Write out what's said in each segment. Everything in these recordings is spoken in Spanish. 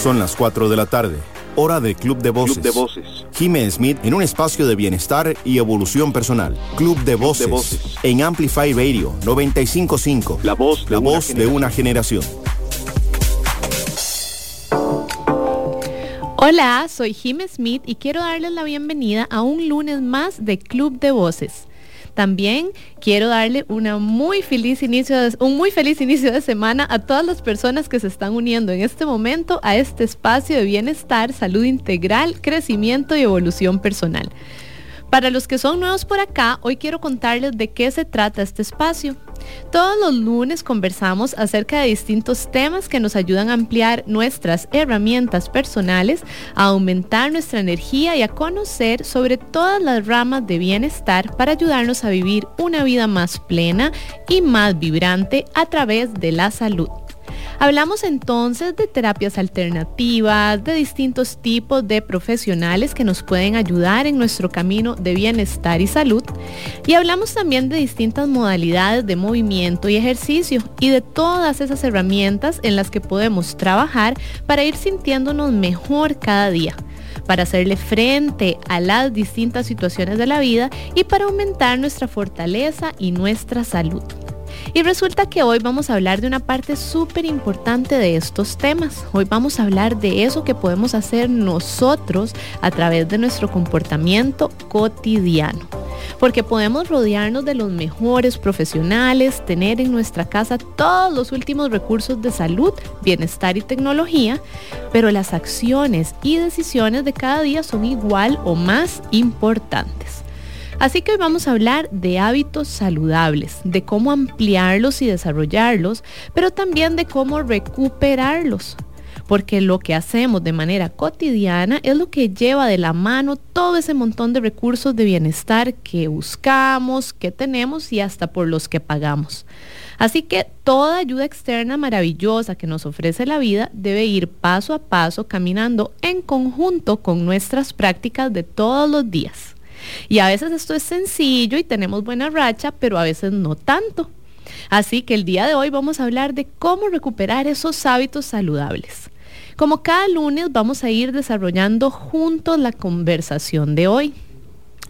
Son las 4 de la tarde. Hora de Club de Voces. Club de Voces. Jime Smith en un espacio de bienestar y evolución personal. Club de Voces. de Voces. En Amplify Radio 955. La voz de La una voz de una generación. Hola, soy Jim Smith y quiero darles la bienvenida a un lunes más de Club de Voces. También quiero darle una muy feliz inicio un muy feliz inicio de semana a todas las personas que se están uniendo en este momento a este espacio de bienestar, salud integral, crecimiento y evolución personal. Para los que son nuevos por acá, hoy quiero contarles de qué se trata este espacio. Todos los lunes conversamos acerca de distintos temas que nos ayudan a ampliar nuestras herramientas personales, a aumentar nuestra energía y a conocer sobre todas las ramas de bienestar para ayudarnos a vivir una vida más plena y más vibrante a través de la salud. Hablamos entonces de terapias alternativas, de distintos tipos de profesionales que nos pueden ayudar en nuestro camino de bienestar y salud. Y hablamos también de distintas modalidades de movimiento y ejercicio y de todas esas herramientas en las que podemos trabajar para ir sintiéndonos mejor cada día para hacerle frente a las distintas situaciones de la vida y para aumentar nuestra fortaleza y nuestra salud. Y resulta que hoy vamos a hablar de una parte súper importante de estos temas. Hoy vamos a hablar de eso que podemos hacer nosotros a través de nuestro comportamiento cotidiano. Porque podemos rodearnos de los mejores profesionales, tener en nuestra casa todos los últimos recursos de salud, bienestar y tecnología, pero las acciones y decisiones de cada día son igual o más importantes. Así que hoy vamos a hablar de hábitos saludables, de cómo ampliarlos y desarrollarlos, pero también de cómo recuperarlos. Porque lo que hacemos de manera cotidiana es lo que lleva de la mano todo ese montón de recursos de bienestar que buscamos, que tenemos y hasta por los que pagamos. Así que toda ayuda externa maravillosa que nos ofrece la vida debe ir paso a paso caminando en conjunto con nuestras prácticas de todos los días. Y a veces esto es sencillo y tenemos buena racha, pero a veces no tanto. Así que el día de hoy vamos a hablar de cómo recuperar esos hábitos saludables. Como cada lunes vamos a ir desarrollando juntos la conversación de hoy.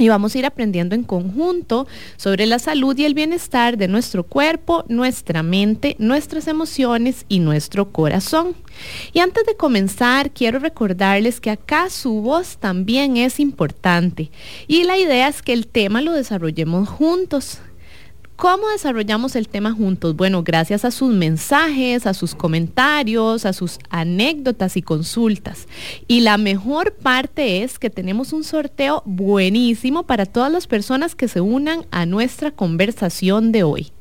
Y vamos a ir aprendiendo en conjunto sobre la salud y el bienestar de nuestro cuerpo, nuestra mente, nuestras emociones y nuestro corazón. Y antes de comenzar, quiero recordarles que acá su voz también es importante. Y la idea es que el tema lo desarrollemos juntos. ¿Cómo desarrollamos el tema juntos? Bueno, gracias a sus mensajes, a sus comentarios, a sus anécdotas y consultas. Y la mejor parte es que tenemos un sorteo buenísimo para todas las personas que se unan a nuestra conversación de hoy.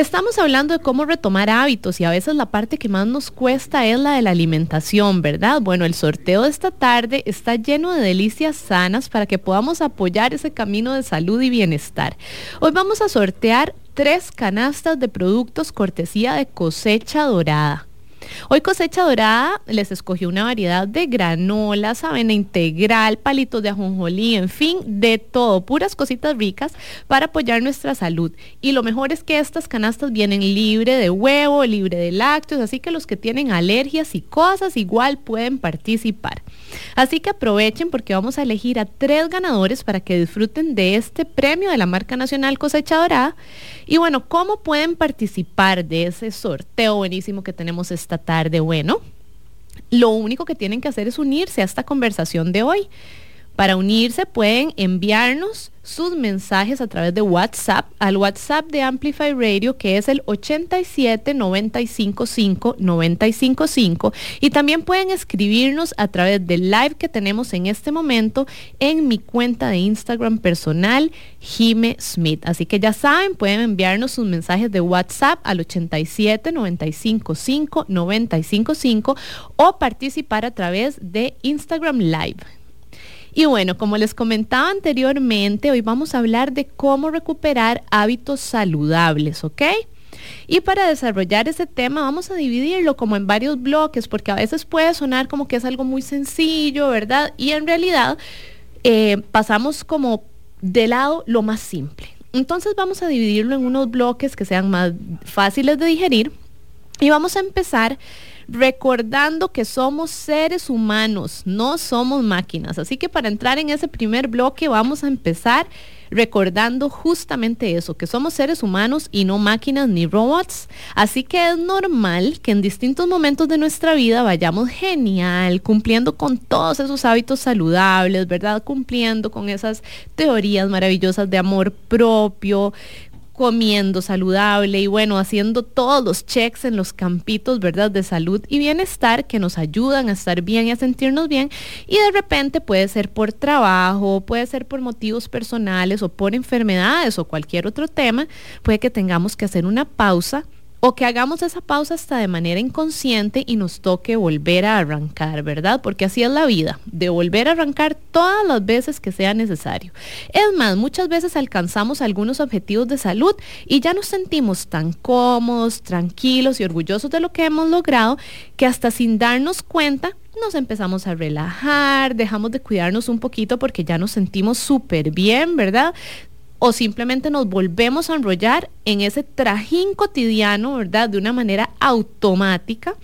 Estamos hablando de cómo retomar hábitos y a veces la parte que más nos cuesta es la de la alimentación, ¿verdad? Bueno, el sorteo de esta tarde está lleno de delicias sanas para que podamos apoyar ese camino de salud y bienestar. Hoy vamos a sortear tres canastas de productos cortesía de cosecha dorada. Hoy cosecha dorada les escogió una variedad de granolas, avena integral, palitos de ajonjolí, en fin, de todo, puras cositas ricas para apoyar nuestra salud. Y lo mejor es que estas canastas vienen libre de huevo, libre de lácteos, así que los que tienen alergias y cosas igual pueden participar. Así que aprovechen porque vamos a elegir a tres ganadores para que disfruten de este premio de la marca nacional cosecha dorada. Y bueno, ¿cómo pueden participar de ese sorteo buenísimo que tenemos esta tarde? Bueno, lo único que tienen que hacer es unirse a esta conversación de hoy. Para unirse pueden enviarnos sus mensajes a través de WhatsApp al WhatsApp de Amplify Radio que es el 87 955 955 y también pueden escribirnos a través del live que tenemos en este momento en mi cuenta de Instagram personal Jime Smith. Así que ya saben, pueden enviarnos sus mensajes de WhatsApp al 87 955 955 o participar a través de Instagram Live. Y bueno, como les comentaba anteriormente, hoy vamos a hablar de cómo recuperar hábitos saludables, ¿ok? Y para desarrollar ese tema vamos a dividirlo como en varios bloques, porque a veces puede sonar como que es algo muy sencillo, ¿verdad? Y en realidad eh, pasamos como de lado lo más simple. Entonces vamos a dividirlo en unos bloques que sean más fáciles de digerir y vamos a empezar recordando que somos seres humanos, no somos máquinas. Así que para entrar en ese primer bloque vamos a empezar recordando justamente eso, que somos seres humanos y no máquinas ni robots. Así que es normal que en distintos momentos de nuestra vida vayamos genial, cumpliendo con todos esos hábitos saludables, ¿verdad? Cumpliendo con esas teorías maravillosas de amor propio, comiendo saludable y bueno, haciendo todos los checks en los campitos, ¿verdad? De salud y bienestar que nos ayudan a estar bien y a sentirnos bien. Y de repente puede ser por trabajo, puede ser por motivos personales o por enfermedades o cualquier otro tema, puede que tengamos que hacer una pausa o que hagamos esa pausa hasta de manera inconsciente y nos toque volver a arrancar, ¿verdad? Porque así es la vida, de volver a arrancar todas las veces que sea necesario. Es más, muchas veces alcanzamos algunos objetivos de salud y ya nos sentimos tan cómodos, tranquilos y orgullosos de lo que hemos logrado que hasta sin darnos cuenta nos empezamos a relajar, dejamos de cuidarnos un poquito porque ya nos sentimos súper bien, ¿verdad? O simplemente nos volvemos a enrollar en ese trajín cotidiano, ¿verdad? De una manera automática.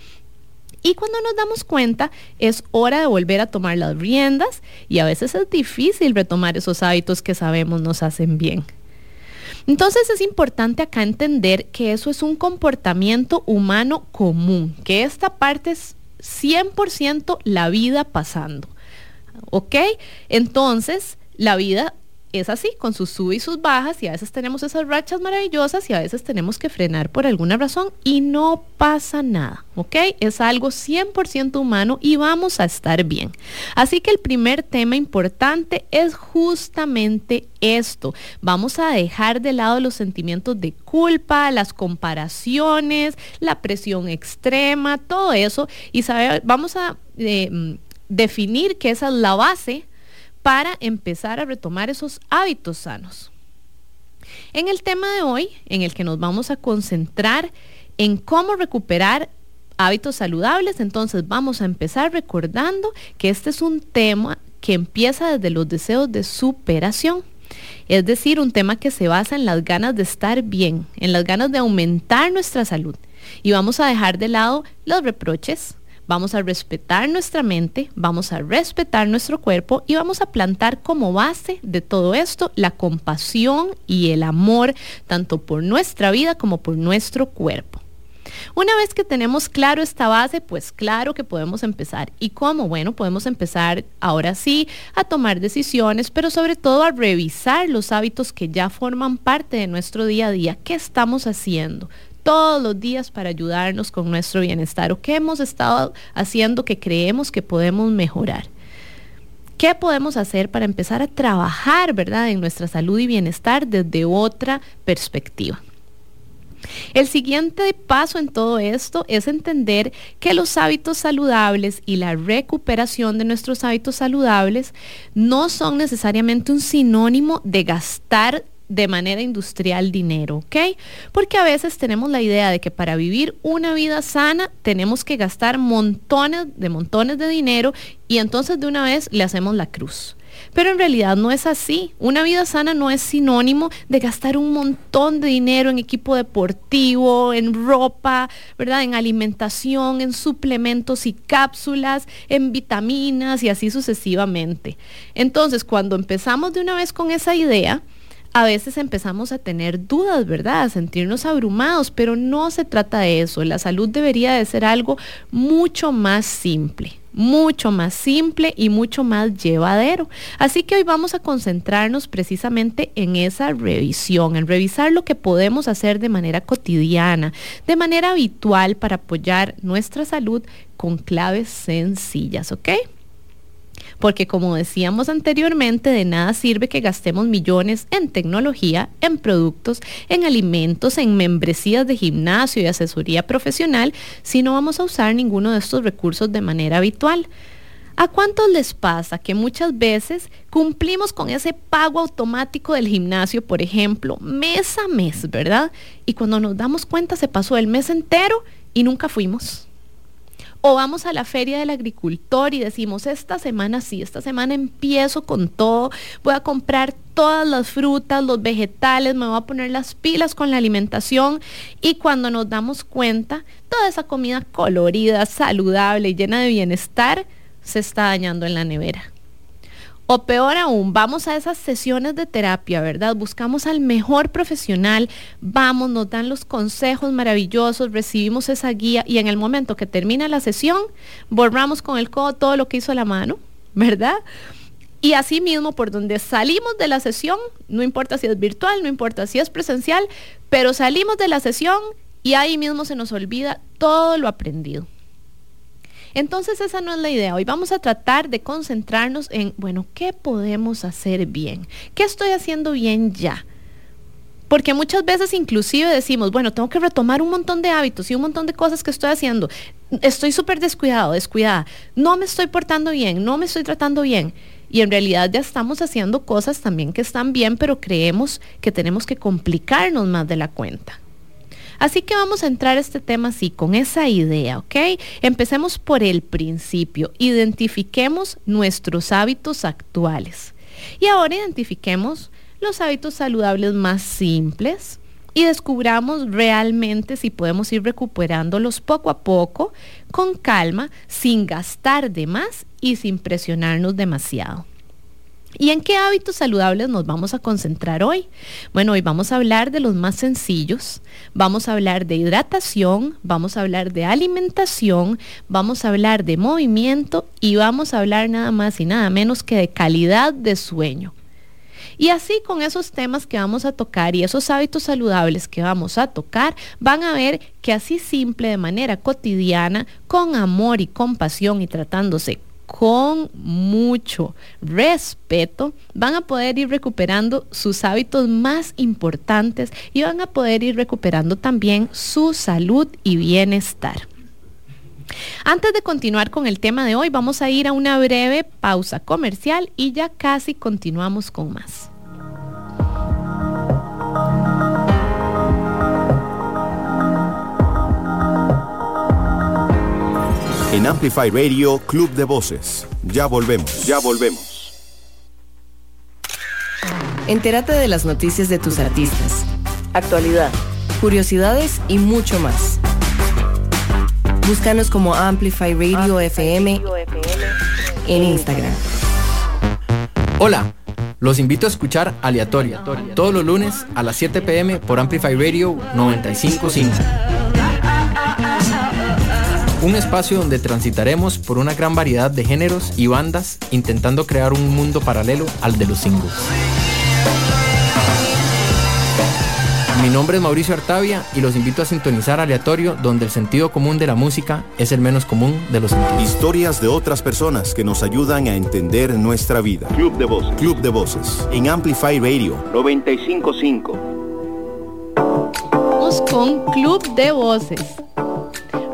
Y cuando nos damos cuenta, es hora de volver a tomar las riendas y a veces es difícil retomar esos hábitos que sabemos nos hacen bien. Entonces es importante acá entender que eso es un comportamiento humano común, que esta parte es 100% la vida pasando. ¿Ok? Entonces, la vida es así, con sus sub y sus bajas, y a veces tenemos esas rachas maravillosas y a veces tenemos que frenar por alguna razón y no pasa nada, ¿ok? Es algo 100% humano y vamos a estar bien. Así que el primer tema importante es justamente esto. Vamos a dejar de lado los sentimientos de culpa, las comparaciones, la presión extrema, todo eso, y vamos a eh, mm, definir que esa es la base para empezar a retomar esos hábitos sanos. En el tema de hoy, en el que nos vamos a concentrar en cómo recuperar hábitos saludables, entonces vamos a empezar recordando que este es un tema que empieza desde los deseos de superación. Es decir, un tema que se basa en las ganas de estar bien, en las ganas de aumentar nuestra salud. Y vamos a dejar de lado los reproches, Vamos a respetar nuestra mente, vamos a respetar nuestro cuerpo y vamos a plantar como base de todo esto la compasión y el amor, tanto por nuestra vida como por nuestro cuerpo. Una vez que tenemos claro esta base, pues claro que podemos empezar. ¿Y cómo? Bueno, podemos empezar ahora sí a tomar decisiones, pero sobre todo a revisar los hábitos que ya forman parte de nuestro día a día. ¿Qué estamos haciendo? Todos los días para ayudarnos con nuestro bienestar o qué hemos estado haciendo que creemos que podemos mejorar. ¿Qué podemos hacer para empezar a trabajar, verdad, en nuestra salud y bienestar desde otra perspectiva? El siguiente paso en todo esto es entender que los hábitos saludables y la recuperación de nuestros hábitos saludables no son necesariamente un sinónimo de gastar de manera industrial dinero, ¿ok? Porque a veces tenemos la idea de que para vivir una vida sana tenemos que gastar montones de montones de dinero y entonces de una vez le hacemos la cruz. Pero en realidad no es así. Una vida sana no es sinónimo de gastar un montón de dinero en equipo deportivo, en ropa, ¿verdad? En alimentación, en suplementos y cápsulas, en vitaminas y así sucesivamente. Entonces, cuando empezamos de una vez con esa idea, a veces empezamos a tener dudas, ¿verdad? A sentirnos abrumados, pero no se trata de eso. La salud debería de ser algo mucho más simple mucho más simple y mucho más llevadero. Así que hoy vamos a concentrarnos precisamente en esa revisión, en revisar lo que podemos hacer de manera cotidiana, de manera habitual para apoyar nuestra salud con claves sencillas, ¿ok? Porque como decíamos anteriormente, de nada sirve que gastemos millones en tecnología, en productos, en alimentos, en membresías de gimnasio y asesoría profesional si no vamos a usar ninguno de estos recursos de manera habitual. ¿A cuántos les pasa que muchas veces cumplimos con ese pago automático del gimnasio, por ejemplo, mes a mes, ¿verdad? Y cuando nos damos cuenta se pasó el mes entero y nunca fuimos. O vamos a la feria del agricultor y decimos, esta semana sí, esta semana empiezo con todo, voy a comprar todas las frutas, los vegetales, me voy a poner las pilas con la alimentación y cuando nos damos cuenta, toda esa comida colorida, saludable y llena de bienestar se está dañando en la nevera. O peor aún, vamos a esas sesiones de terapia, ¿verdad? Buscamos al mejor profesional, vamos, nos dan los consejos maravillosos, recibimos esa guía y en el momento que termina la sesión, borramos con el codo todo lo que hizo la mano, ¿verdad? Y así mismo, por donde salimos de la sesión, no importa si es virtual, no importa si es presencial, pero salimos de la sesión y ahí mismo se nos olvida todo lo aprendido. Entonces esa no es la idea. Hoy vamos a tratar de concentrarnos en, bueno, ¿qué podemos hacer bien? ¿Qué estoy haciendo bien ya? Porque muchas veces inclusive decimos, bueno, tengo que retomar un montón de hábitos y un montón de cosas que estoy haciendo. Estoy súper descuidado, descuidada. No me estoy portando bien, no me estoy tratando bien. Y en realidad ya estamos haciendo cosas también que están bien, pero creemos que tenemos que complicarnos más de la cuenta. Así que vamos a entrar a este tema así, con esa idea, ¿ok? Empecemos por el principio. Identifiquemos nuestros hábitos actuales. Y ahora identifiquemos los hábitos saludables más simples y descubramos realmente si podemos ir recuperándolos poco a poco, con calma, sin gastar de más y sin presionarnos demasiado. ¿Y en qué hábitos saludables nos vamos a concentrar hoy? Bueno, hoy vamos a hablar de los más sencillos, vamos a hablar de hidratación, vamos a hablar de alimentación, vamos a hablar de movimiento y vamos a hablar nada más y nada menos que de calidad de sueño. Y así con esos temas que vamos a tocar y esos hábitos saludables que vamos a tocar, van a ver que así simple, de manera cotidiana, con amor y compasión y tratándose con mucho respeto, van a poder ir recuperando sus hábitos más importantes y van a poder ir recuperando también su salud y bienestar. Antes de continuar con el tema de hoy, vamos a ir a una breve pausa comercial y ya casi continuamos con más. En Amplify Radio, Club de Voces. Ya volvemos. Ya volvemos. Entérate de las noticias de tus artistas, actualidad, curiosidades y mucho más. Búscanos como Amplify Radio, FM, en Instagram. Hola, los invito a escuchar Aleatoria todos los lunes a las 7 pm por Amplify Radio 955 un espacio donde transitaremos por una gran variedad de géneros y bandas intentando crear un mundo paralelo al de los singles. Mi nombre es Mauricio Artavia y los invito a sintonizar aleatorio donde el sentido común de la música es el menos común de los sentidos. Historias de otras personas que nos ayudan a entender nuestra vida. Club de Voces. Club de Voces. En Amplify Radio 955. Vamos con Club de Voces.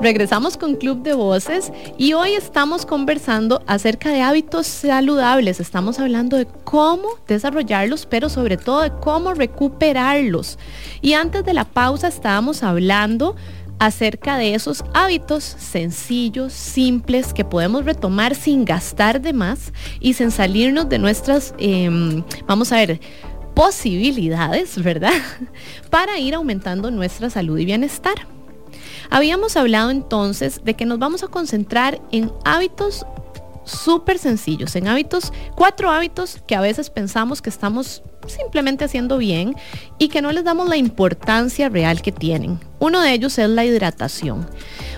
Regresamos con Club de Voces y hoy estamos conversando acerca de hábitos saludables. Estamos hablando de cómo desarrollarlos, pero sobre todo de cómo recuperarlos. Y antes de la pausa estábamos hablando acerca de esos hábitos sencillos, simples, que podemos retomar sin gastar de más y sin salirnos de nuestras, em, vamos a ver, posibilidades, ¿verdad? Para ir aumentando nuestra salud y bienestar. Habíamos hablado entonces de que nos vamos a concentrar en hábitos súper sencillos, en hábitos, cuatro hábitos que a veces pensamos que estamos simplemente haciendo bien y que no les damos la importancia real que tienen. Uno de ellos es la hidratación.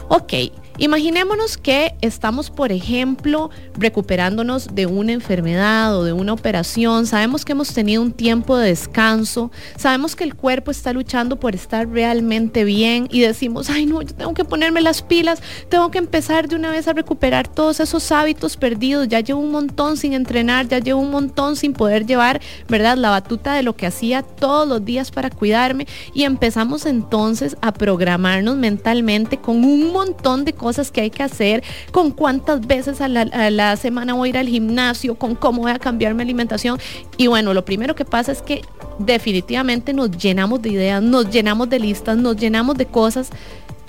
Ok, Imaginémonos que estamos, por ejemplo, recuperándonos de una enfermedad o de una operación, sabemos que hemos tenido un tiempo de descanso, sabemos que el cuerpo está luchando por estar realmente bien y decimos, ay no, yo tengo que ponerme las pilas, tengo que empezar de una vez a recuperar todos esos hábitos perdidos, ya llevo un montón sin entrenar, ya llevo un montón sin poder llevar, ¿verdad? La batuta de lo que hacía todos los días para cuidarme y empezamos entonces a programarnos mentalmente con un montón de cosas que hay que hacer, con cuántas veces a la, semana voy a ir al gimnasio, con cómo voy a cambiar mi alimentación. Y bueno, lo primero que pasa es que definitivamente nos llenamos de ideas, nos llenamos de listas, nos llenamos de cosas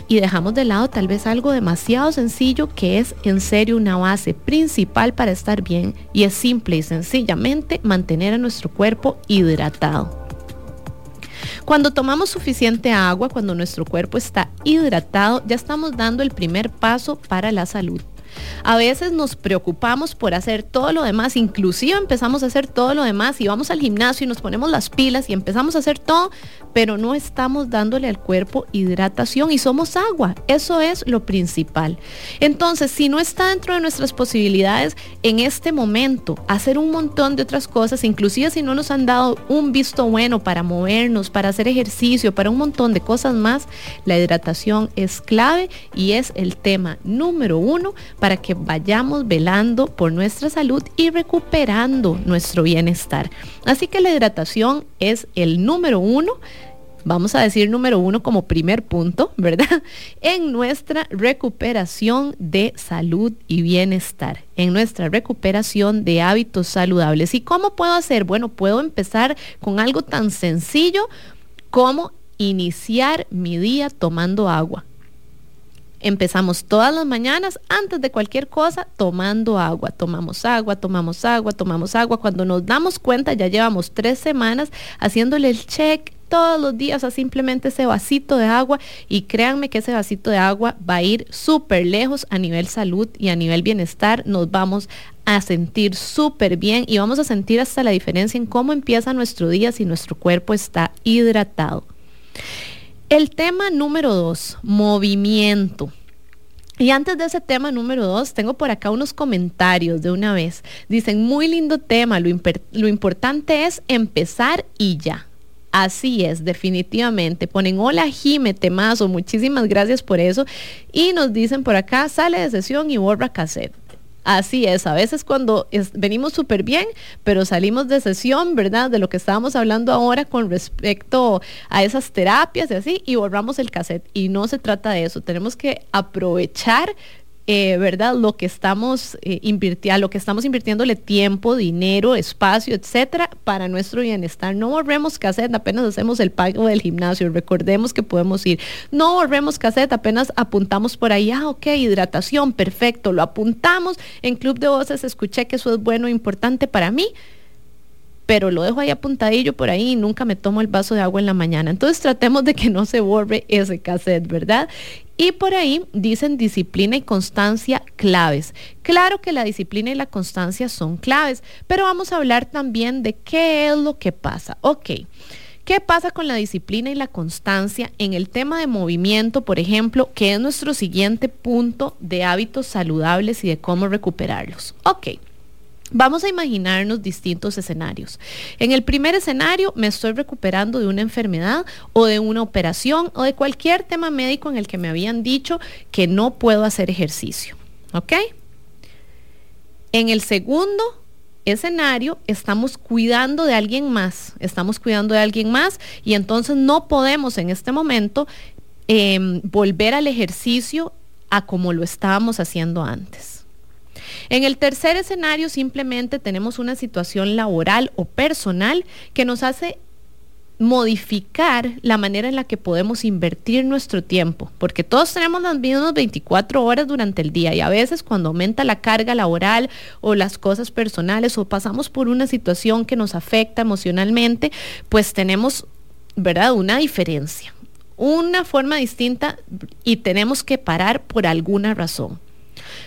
y dejamos de lado tal vez algo demasiado sencillo que es en serio una base principal para estar bien y es simple y sencillamente mantener a nuestro cuerpo hidratado. Cuando tomamos suficiente agua, cuando nuestro cuerpo está hidratado, ya estamos dando el primer paso para la salud. A veces nos preocupamos por hacer todo lo demás, inclusive empezamos a hacer todo lo demás y vamos al gimnasio y nos ponemos las pilas y empezamos a hacer todo, pero no estamos dándole al cuerpo hidratación y somos agua. Eso es lo principal. Entonces, si no está dentro de nuestras posibilidades en este momento hacer un montón de otras cosas, inclusive si no nos han dado un visto bueno para movernos, para hacer ejercicio, para un montón de cosas más, la hidratación es clave y es el tema número uno que vayamos velando por nuestra salud y recuperando nuestro bienestar. Así que la hidratación es el número uno vamos a decir número uno como primer punto, ¿verdad? En nuestra recuperación de salud y bienestar, en nuestra recuperación de hábitos saludables. ¿Y cómo puedo hacer? Bueno, puedo empezar con algo tan sencillo como iniciar mi día tomando agua. Empezamos todas las mañanas, antes de cualquier cosa, tomando agua. Tomamos agua, tomamos agua, tomamos agua. Cuando nos damos cuenta, ya llevamos tres semanas haciéndole el check todos los días a simplemente ese vasito de agua y créanme que ese vasito de agua va a ir súper lejos a nivel salud y a nivel bienestar. Nos vamos a sentir súper bien y vamos a sentir hasta la diferencia en cómo empieza nuestro día si nuestro cuerpo está hidratado. El tema número dos, movimiento. Y antes de ese tema número dos, tengo por acá unos comentarios de una vez. Dicen, muy lindo tema, lo, importante es empezar y ya. Así es, definitivamente. Ponen hola Jime, temazo, muchísimas gracias por eso. Y nos dicen por acá, sale de sesión y borra cassette. Así es, a veces cuando venimos súper bien, pero salimos de sesión, ¿verdad? De lo que estábamos hablando ahora con respecto a esas terapias y así, y borramos el cassette. Y no se trata de eso, tenemos que aprovechar eh, ¿verdad? Lo que estamos eh, invirtiendo, lo que estamos invirtiéndole tiempo, dinero, espacio, etcétera, para nuestro bienestar. No volvemos cassette, apenas hacemos el pago del gimnasio. Recordemos que podemos ir. No volvemos cassette, apenas apuntamos por ahí. Ah, ok, hidratación, perfecto. Lo apuntamos. En Club de Voces escuché que eso es bueno, importante para mí pero lo dejo ahí apuntadillo por ahí y nunca me tomo el vaso de agua en la mañana. Entonces tratemos de que no se borre ese cassette, ¿verdad? Y por ahí dicen disciplina y constancia claves. Claro que la disciplina y la constancia son claves, pero vamos a hablar también de qué es lo que pasa. Ok. ¿Qué pasa con la disciplina y la constancia en el tema de movimiento, por ejemplo, que es nuestro siguiente punto de hábitos saludables y de cómo recuperarlos? Ok. Vamos a imaginarnos distintos escenarios. En el primer escenario me estoy recuperando de una enfermedad o de una operación o de cualquier tema médico en el que me habían dicho que no puedo hacer ejercicio. ¿Ok? En el segundo escenario estamos cuidando de alguien más, estamos cuidando de alguien más y entonces no podemos en este momento em, volver al ejercicio a como lo estábamos haciendo antes. En el tercer escenario simplemente tenemos una situación laboral o personal que nos hace modificar la manera en la que podemos invertir nuestro tiempo, porque todos tenemos las mismas 24 horas durante el día y a veces cuando aumenta la carga laboral o las cosas personales o pasamos por una situación que nos afecta emocionalmente, pues tenemos, ¿verdad?, una diferencia, una forma distinta y tenemos que parar por alguna razón.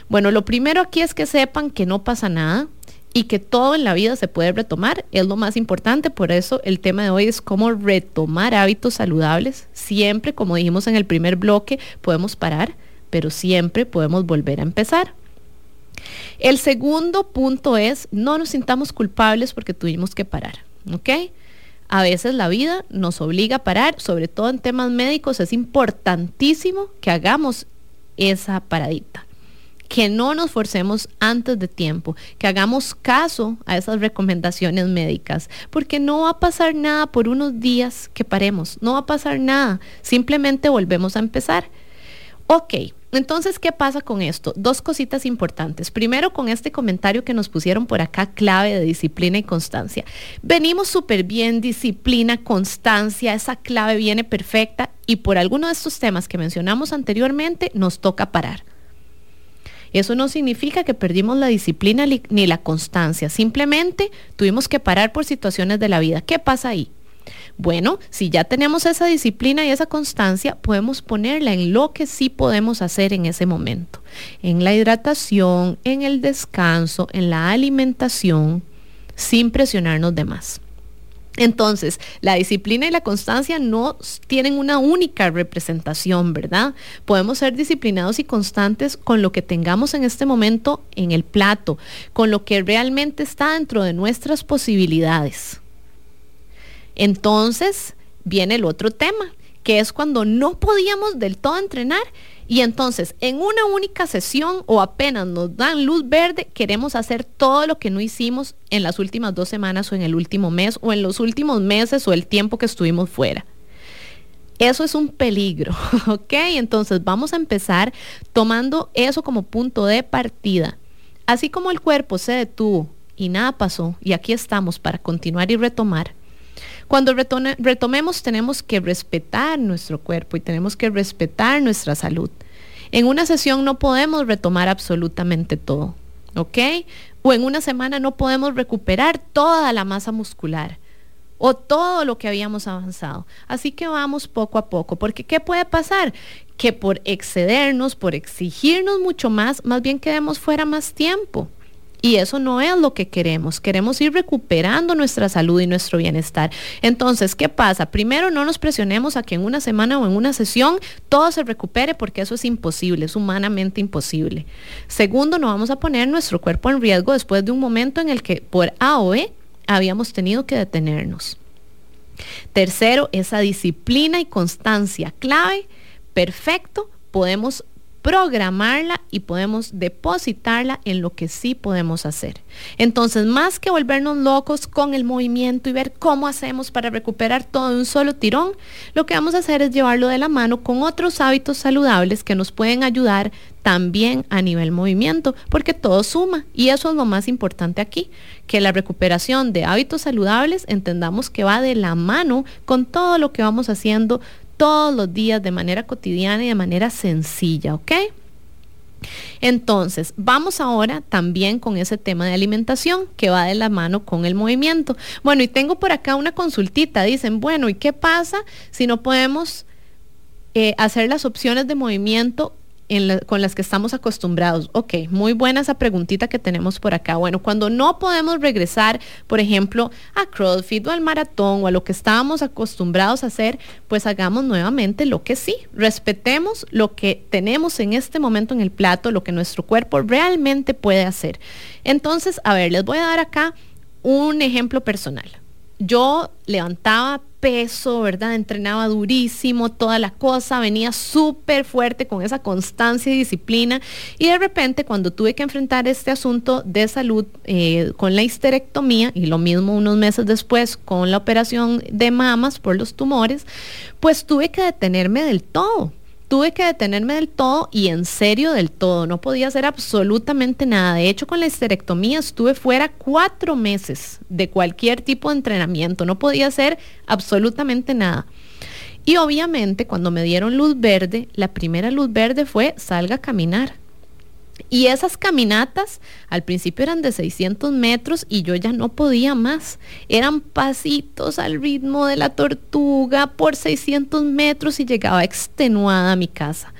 Bueno, lo primero aquí es que sepan que no pasa nada y que todo en la vida se puede retomar, es lo más importante, por eso el tema de hoy es cómo retomar hábitos saludables. Siempre, como dijimos en el primer bloque, podemos parar, pero siempre podemos volver a empezar. El segundo punto es no nos sintamos culpables porque tuvimos que parar, ¿ok? A veces la vida nos obliga a parar, sobre todo en temas médicos, es importantísimo que hagamos esa paradita que no nos forcemos antes de tiempo, que hagamos caso a esas recomendaciones médicas, porque no va a pasar nada por unos días que paremos, no va a pasar nada, simplemente volvemos a empezar. Ok, Entonces, ¿qué pasa con esto? Dos cositas importantes. Primero, con este comentario que nos pusieron por acá, clave de disciplina y constancia. Venimos súper bien, disciplina, constancia, esa clave viene perfecta y por alguno de estos temas que mencionamos anteriormente nos toca parar. Eso no significa que perdimos la disciplina ni la constancia, simplemente tuvimos que parar por situaciones de la vida. ¿Qué pasa ahí? Bueno, si ya tenemos esa disciplina y esa constancia, podemos ponerla en lo que sí podemos hacer en ese momento. En la hidratación, en el descanso, en la alimentación, sin presionarnos de más. Entonces, la disciplina y la constancia no tienen una única representación, ¿verdad? Podemos ser disciplinados y constantes con lo que tengamos en este momento en el plato, con lo que realmente está dentro de nuestras posibilidades. Entonces viene el otro tema, que es cuando no podíamos del todo entrenar y entonces en una única sesión o apenas nos dan luz verde, queremos hacer todo lo que no hicimos en las últimas dos semanas o en el último mes o en los últimos meses o el tiempo que estuvimos fuera. Eso es un peligro, ¿ok? Entonces vamos a empezar tomando eso como punto de partida. Así como el cuerpo se detuvo y nada pasó y aquí estamos para continuar y retomar, cuando retomemos tenemos que respetar nuestro cuerpo y tenemos que respetar nuestra salud. En una sesión no podemos retomar absolutamente todo, ¿ok? O en una semana no podemos recuperar toda la masa muscular o todo lo que habíamos avanzado. Así que vamos poco a poco, porque ¿qué puede pasar? Que por excedernos, por exigirnos mucho más, más bien quedemos fuera más tiempo. Y eso no es lo que queremos. Queremos ir recuperando nuestra salud y nuestro bienestar. Entonces, ¿qué pasa? Primero, no nos presionemos a que en una semana o en una sesión todo se recupere porque eso es imposible, es humanamente imposible. Segundo, no vamos a poner nuestro cuerpo en riesgo después de un momento en el que por A o B habíamos tenido que detenernos. Tercero, esa disciplina y constancia clave. Perfecto, podemos programarla y podemos depositarla en lo que sí podemos hacer. Entonces, más que volvernos locos con el movimiento y ver cómo hacemos para recuperar todo de un solo tirón, lo que vamos a hacer es llevarlo de la mano con otros hábitos saludables que nos pueden ayudar también a nivel movimiento, porque todo suma y eso es lo más importante aquí, que la recuperación de hábitos saludables entendamos que va de la mano con todo lo que vamos haciendo todos los días de manera cotidiana y de manera sencilla, ¿ok? Entonces, vamos ahora también con ese tema de alimentación que va de la mano con el movimiento. Bueno, y tengo por acá una consultita. Dicen, bueno, ¿y qué pasa si no podemos eh, hacer las opciones de movimiento con las que estamos acostumbrados? Ok, muy buena esa preguntita que tenemos por acá. Bueno, cuando no podemos regresar, por ejemplo, a CrossFit o al maratón o a lo que estábamos acostumbrados a hacer, pues hagamos nuevamente lo que sí. Respetemos lo que tenemos en este momento en el plato, lo que nuestro cuerpo realmente puede hacer. Entonces, a ver, les voy a dar acá un ejemplo personal. Yo levantaba peso, ¿verdad? Entrenaba durísimo, toda la cosa, venía súper fuerte con esa constancia y disciplina. Y de repente, cuando tuve que enfrentar este asunto de salud eh, con la histerectomía, y lo mismo unos meses después con la operación de mamas por los tumores, pues tuve que detenerme del todo tuve que detenerme del todo y en serio del todo. No podía hacer absolutamente nada. De hecho, con la histerectomía estuve fuera cuatro meses de cualquier tipo de entrenamiento. No podía hacer absolutamente nada. Y obviamente cuando me dieron luz verde, la primera luz verde fue salga a caminar. Y esas caminatas al principio eran de 600 metros y yo ya no podía más. Eran pasitos al ritmo de la tortuga por 600 metros y llegaba extenuada a mi casa.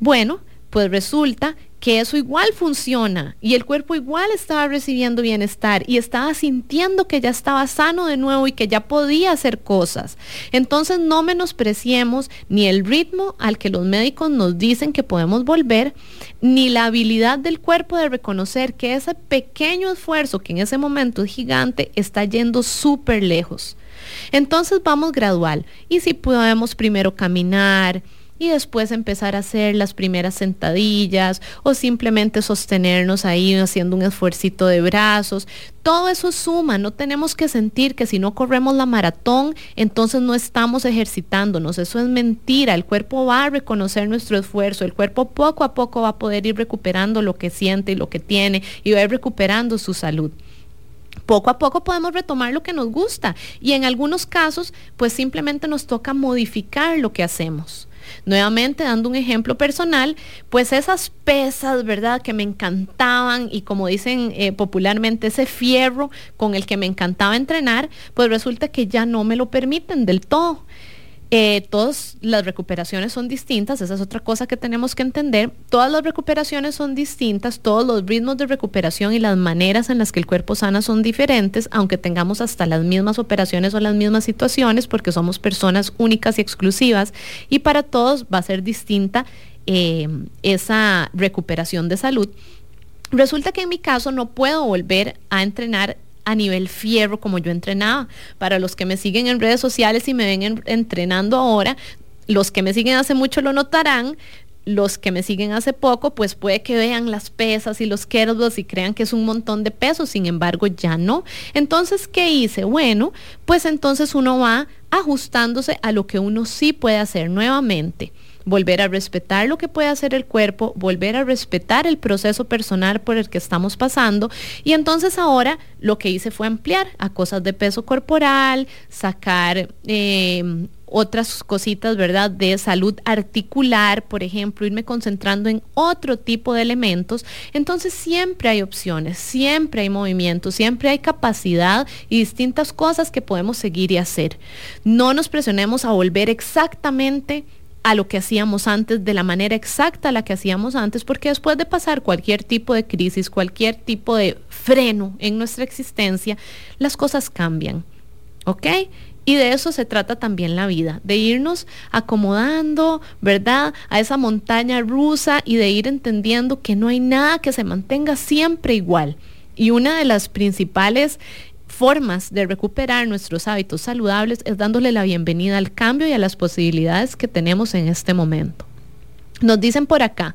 Bueno, pues resulta que eso igual funciona y el cuerpo igual estaba recibiendo bienestar y estaba sintiendo que ya estaba sano de nuevo y que ya podía hacer cosas. Entonces no menospreciemos ni el ritmo al que los médicos nos dicen que podemos volver, ni la habilidad del cuerpo de reconocer que ese pequeño esfuerzo que en ese momento es gigante está yendo súper lejos. Entonces vamos gradual y si podemos primero caminar, y después empezar a hacer las primeras sentadillas o simplemente sostenernos ahí haciendo un esfuercito de brazos. Todo eso suma, no tenemos que sentir que si no corremos la maratón, entonces no estamos ejercitándonos. Eso es mentira, el cuerpo va a reconocer nuestro esfuerzo, el cuerpo poco a poco va a poder ir recuperando lo que siente y lo que tiene y va a ir recuperando su salud poco a poco podemos retomar lo que nos gusta y en algunos casos pues simplemente nos toca modificar lo que hacemos. Nuevamente, dando un ejemplo personal, pues esas pesas, ¿verdad? Que me encantaban y como dicen eh, popularmente, ese fierro con el que me encantaba entrenar, pues resulta que ya no me lo permiten del todo. Eh, todas las recuperaciones son distintas, esa es otra cosa que tenemos que entender. Todas las recuperaciones son distintas, todos los ritmos de recuperación y las maneras en las que el cuerpo sana son diferentes, aunque tengamos hasta las mismas operaciones o las mismas situaciones, porque somos personas únicas y exclusivas, y para todos va a ser distinta eh, esa recuperación de salud. Resulta que en mi caso no puedo volver a entrenar a nivel fierro como yo entrenaba. Para los que me siguen en redes sociales y me ven entrenando ahora, los que me siguen hace mucho lo notarán, los que me siguen hace poco, pues puede que vean las pesas y los kettlebells y crean que es un montón de pesos, sin embargo ya no. Entonces, ¿qué hice? Bueno, pues entonces uno va ajustándose a lo que uno sí puede hacer nuevamente volver a respetar lo que puede hacer el cuerpo, volver a respetar el proceso personal por el que estamos pasando. Y entonces ahora lo que hice fue ampliar a cosas de peso corporal, sacar... Em, otras cositas, ¿verdad? De salud articular, por ejemplo, irme concentrando en otro tipo de elementos. Entonces siempre hay opciones, siempre hay movimiento, siempre hay capacidad y distintas cosas que podemos seguir y hacer. No nos presionemos a volver exactamente a lo que hacíamos antes, de la manera exacta a la que hacíamos antes, porque después de pasar cualquier tipo de crisis, cualquier tipo de freno en nuestra existencia, las cosas cambian. ¿Ok? Y de eso se trata también la vida, de irnos acomodando, ¿verdad? A esa montaña rusa y de ir entendiendo que no hay nada que se mantenga siempre igual. Y una de las principales formas de recuperar nuestros hábitos saludables es dándole la bienvenida al cambio y a las posibilidades que tenemos en este momento. Nos dicen por acá,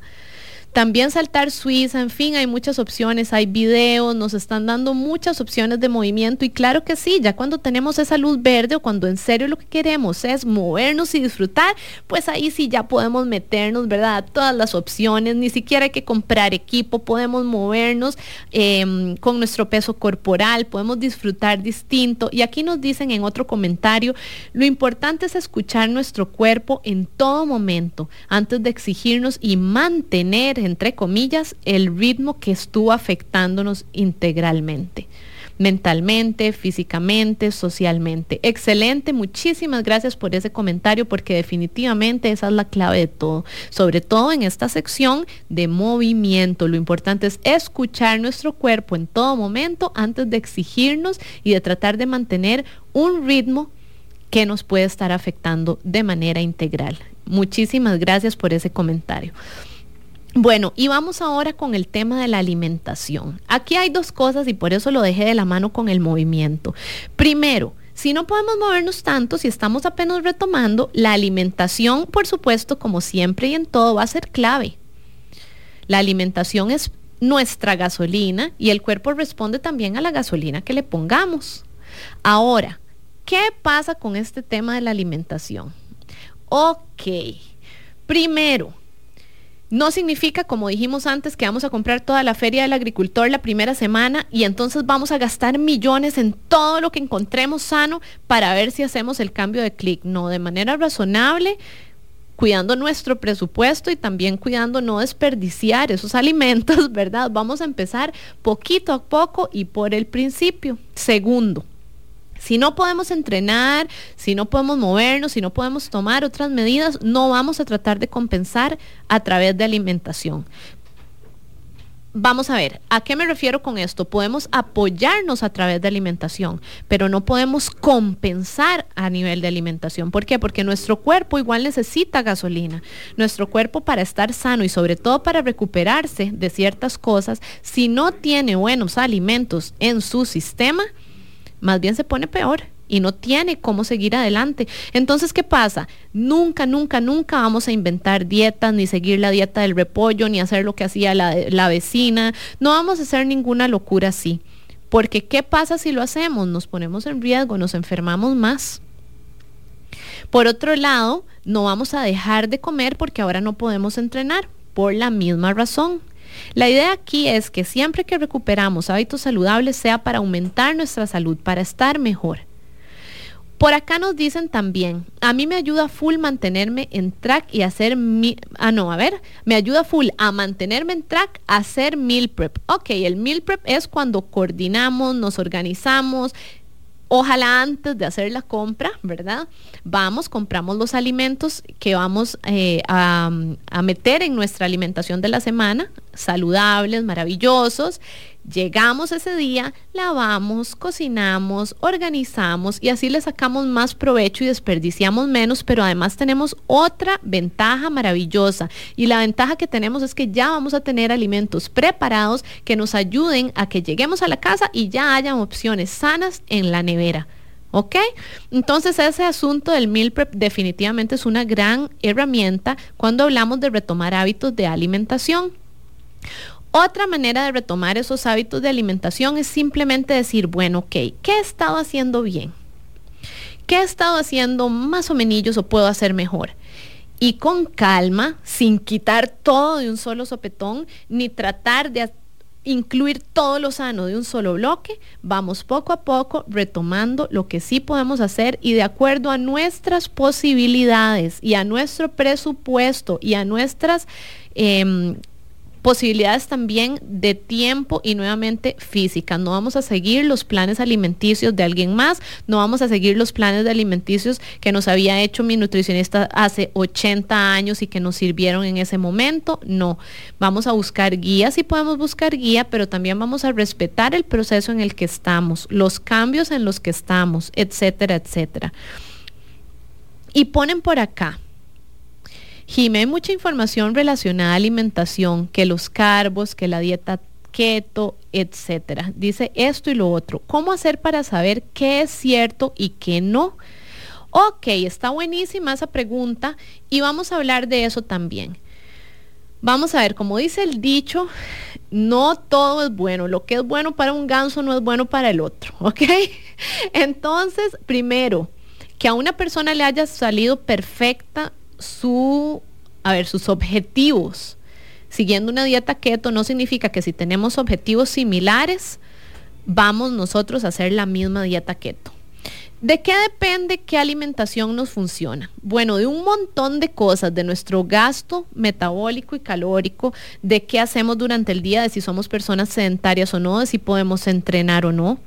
también saltar Suiza, en fin, hay muchas opciones, hay videos, nos están dando muchas opciones de movimiento y claro que sí, ya cuando tenemos esa luz verde o cuando en serio lo que queremos es movernos y disfrutar, pues ahí sí ya podemos meternos, ¿verdad? todas las opciones, ni siquiera hay que comprar equipo, podemos movernos em, con nuestro peso corporal, podemos disfrutar distinto y aquí nos dicen en otro comentario, lo importante es escuchar nuestro cuerpo en todo momento antes de exigirnos y mantener entre comillas, el ritmo que estuvo afectándonos integralmente mentalmente, físicamente, socialmente. Excelente, muchísimas gracias por ese comentario porque definitivamente esa es la clave de todo, sobre todo en esta sección de movimiento. Lo importante es escuchar nuestro cuerpo en todo momento antes de exigirnos y de tratar de mantener un ritmo que nos puede estar afectando de manera integral. Muchísimas gracias por ese comentario. Bueno, y vamos ahora con el tema de la alimentación. Aquí hay dos cosas y por eso lo dejé de la mano con el movimiento. Primero, si no podemos movernos tanto, si estamos apenas retomando, la alimentación, por supuesto, como siempre y en todo, va a ser clave. La alimentación es nuestra gasolina y el cuerpo responde también a la gasolina que le pongamos. Ahora, ¿qué pasa con este tema de la alimentación? Ok, primero, no significa, como dijimos antes, que vamos a comprar toda la feria del agricultor la primera semana y entonces vamos a gastar millones en todo lo que encontremos sano para ver si hacemos el cambio de clic. No, de manera razonable, cuidando nuestro presupuesto y también cuidando no desperdiciar esos alimentos, ¿verdad? Vamos a empezar poquito a poco y por el principio. Segundo, si no podemos entrenar, si no podemos movernos, si no podemos tomar otras medidas, no vamos a tratar de compensar a través de alimentación. Vamos a ver, ¿a qué me refiero con esto? Podemos apoyarnos a través de alimentación, pero no podemos compensar a nivel de alimentación. ¿Por qué? Porque nuestro cuerpo igual necesita gasolina. Nuestro cuerpo para estar sano y sobre todo para recuperarse de ciertas cosas, si no tiene buenos alimentos en su sistema, más bien se pone peor. y no tiene cómo seguir adelante. Entonces, ¿qué pasa? Nunca, nunca, nunca vamos a inventar dietas, ni seguir la dieta del repollo, ni hacer lo que hacía la, la vecina. No vamos a hacer ninguna locura así. Porque ¿qué pasa si lo hacemos? Nos ponemos en riesgo, nos enfermamos más. Por otro lado, no vamos a dejar de comer porque ahora no podemos entrenar por la misma razón. La idea aquí es que siempre que recuperamos hábitos saludables sea para aumentar nuestra salud, para estar mejor. Por acá nos dicen también, a mí me ayuda full mantenerme en track y hacer mi, ah no, a ver, me ayuda full a mantenerme en track, hacer meal prep. Ok, el meal prep es cuando coordinamos, nos organizamos, Ojalá antes de hacer la compra, ¿verdad? Vamos, compramos los alimentos que vamos eh, a, a meter en nuestra alimentación de la semana, saludables, maravillosos, Llegamos ese día, lavamos, cocinamos, organizamos y así le sacamos más provecho y desperdiciamos menos, pero además tenemos otra ventaja maravillosa. Y la ventaja que tenemos es que ya vamos a tener alimentos preparados que nos ayuden a que lleguemos a la casa y ya hayan opciones sanas en la nevera. ¿Ok? Entonces ese asunto del meal prep definitivamente es una gran herramienta cuando hablamos de retomar hábitos de alimentación. Otra manera de retomar esos hábitos de alimentación es simplemente decir, bueno, ok, ¿qué he estado haciendo bien? ¿Qué he estado haciendo más o menos o puedo hacer mejor? Y con calma, sin quitar todo de un solo sopetón, ni tratar de incluir todo lo sano de un solo bloque, vamos poco a poco retomando lo que sí podemos hacer y de acuerdo a nuestras posibilidades y a nuestro presupuesto y a nuestras eh, posibilidades también de tiempo y nuevamente física. No vamos a seguir los planes alimenticios de alguien más, no vamos a seguir los planes de alimenticios que nos había hecho mi nutricionista hace 80 años y que nos sirvieron en ese momento. No, vamos a buscar guías y podemos buscar guía, pero también vamos a respetar el proceso en el que estamos, los cambios en los que estamos, etcétera, etcétera. Y ponen por acá, Jimé, hay mucha información relacionada a alimentación, que los carbos, que la dieta keto, etcétera. Dice esto y lo otro. ¿Cómo hacer para saber qué es cierto y qué no? Ok, está buenísima esa pregunta y vamos a hablar de eso también. Vamos a ver, como dice el dicho, no todo es bueno. Lo que es bueno para un ganso no es bueno para el otro, ¿ok? Entonces, primero, que a una persona le haya salido perfecta su, a ver, sus objetivos. Siguiendo una dieta keto no significa que si tenemos objetivos similares, vamos nosotros a hacer la misma dieta keto. ¿De qué depende qué alimentación nos funciona? Bueno, de un montón de cosas, de nuestro gasto metabólico y calórico, de qué hacemos durante el día, de si somos personas sedentarias o no, de si podemos entrenar o no.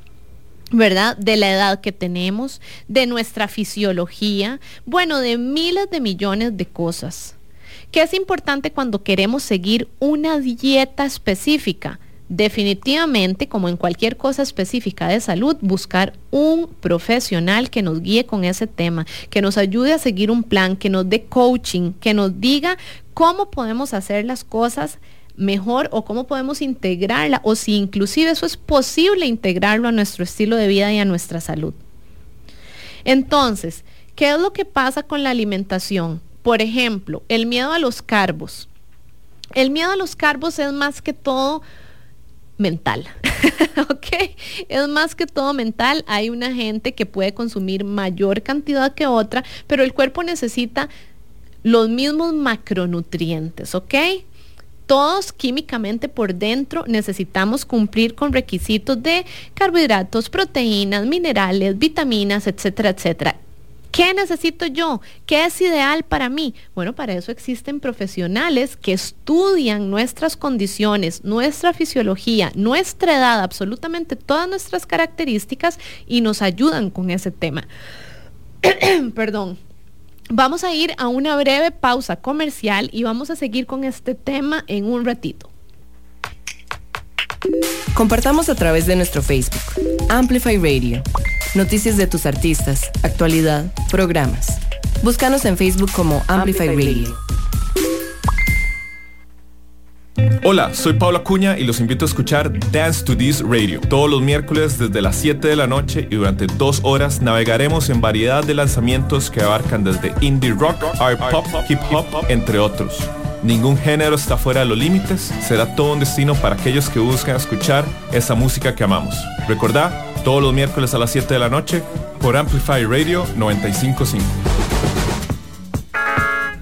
¿Verdad? De la edad que tenemos, de nuestra fisiología, bueno, de miles de millones de cosas. ¿Qué es importante cuando queremos seguir una dieta específica? Definitivamente, como en cualquier cosa específica de salud, buscar un profesional que nos guíe con ese tema, que nos ayude a seguir un plan, que nos dé coaching, que nos diga cómo podemos hacer las cosas mejor o cómo podemos integrarla o si inclusive eso es posible integrarlo a nuestro estilo de vida y a nuestra salud. Entonces, ¿qué es lo que pasa con la alimentación? Por ejemplo, el miedo a los carbos. El miedo a los carbos es más que todo mental, ¿ok? Es más que todo mental. Hay una gente que puede consumir mayor cantidad que otra, pero el cuerpo necesita los mismos macronutrientes, ¿ok? Todos químicamente por dentro necesitamos cumplir con requisitos de carbohidratos, proteínas, minerales, vitaminas, etcétera, etcétera. ¿Qué necesito yo? ¿Qué es ideal para mí? Bueno, para eso existen profesionales que estudian nuestras condiciones, nuestra fisiología, nuestra edad, absolutamente todas nuestras características y nos ayudan con ese tema. Perdón. Vamos a ir a una breve pausa comercial y vamos a seguir con este tema en un ratito. Compartamos a través de nuestro Facebook, Amplify Radio. Noticias de tus artistas, actualidad, programas. Búscanos en Facebook como Amplify, Radio. Hola, soy Pablo Acuña y los invito a escuchar Dance to This Radio. Todos los miércoles desde las 7 de la noche y durante dos horas navegaremos en variedad de lanzamientos que abarcan desde indie rock, art pop, hip hop, entre otros. Ningún género está fuera de los límites, será todo un destino para aquellos que buscan escuchar esa música que amamos. Recordá, todos los miércoles a las 7 de la noche por Amplify Radio 955.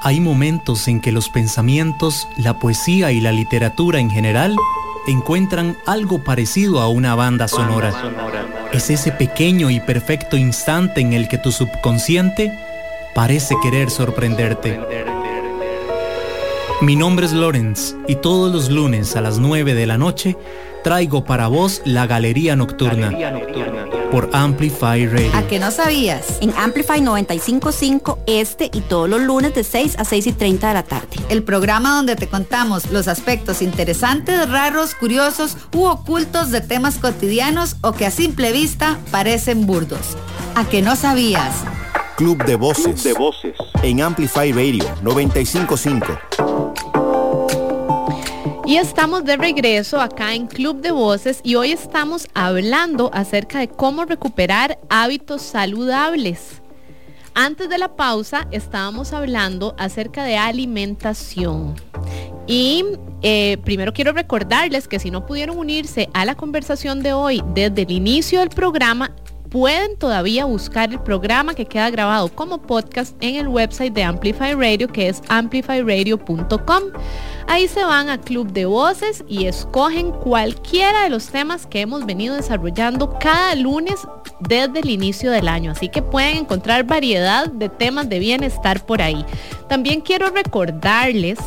Hay momentos en que los pensamientos, la poesía y la literatura en general encuentran algo parecido a una banda sonora. Es ese pequeño y perfecto instante en el que tu subconsciente parece querer sorprenderte. Mi nombre es Lorenz y todos los lunes a las 9 de la noche traigo para vos la Galería Nocturna por Amplify Radio. ¿A que no sabías? En Amplify 955 este y todos los lunes de 6 a 6 y 30 de la tarde. El programa donde te contamos los aspectos interesantes, raros, curiosos u ocultos de temas cotidianos o que a simple vista parecen burdos. ¿A que no sabías? Club de Voces. de Voces. En Amplify Radio 955. Y estamos de regreso acá en Club de Voces y hoy estamos hablando acerca de cómo recuperar hábitos saludables. Antes de la pausa estábamos hablando acerca de alimentación. Y eh, primero quiero recordarles que si no pudieron unirse a la conversación de hoy desde el inicio del programa, pueden todavía buscar el programa que queda grabado como podcast en el website de Amplify Radio, que es amplifyradio.com. Ahí se van a Club de Voces y escogen cualquiera de los temas que hemos venido desarrollando cada lunes desde el inicio del año. Así que pueden encontrar variedad de temas de bienestar por ahí. También quiero recordarles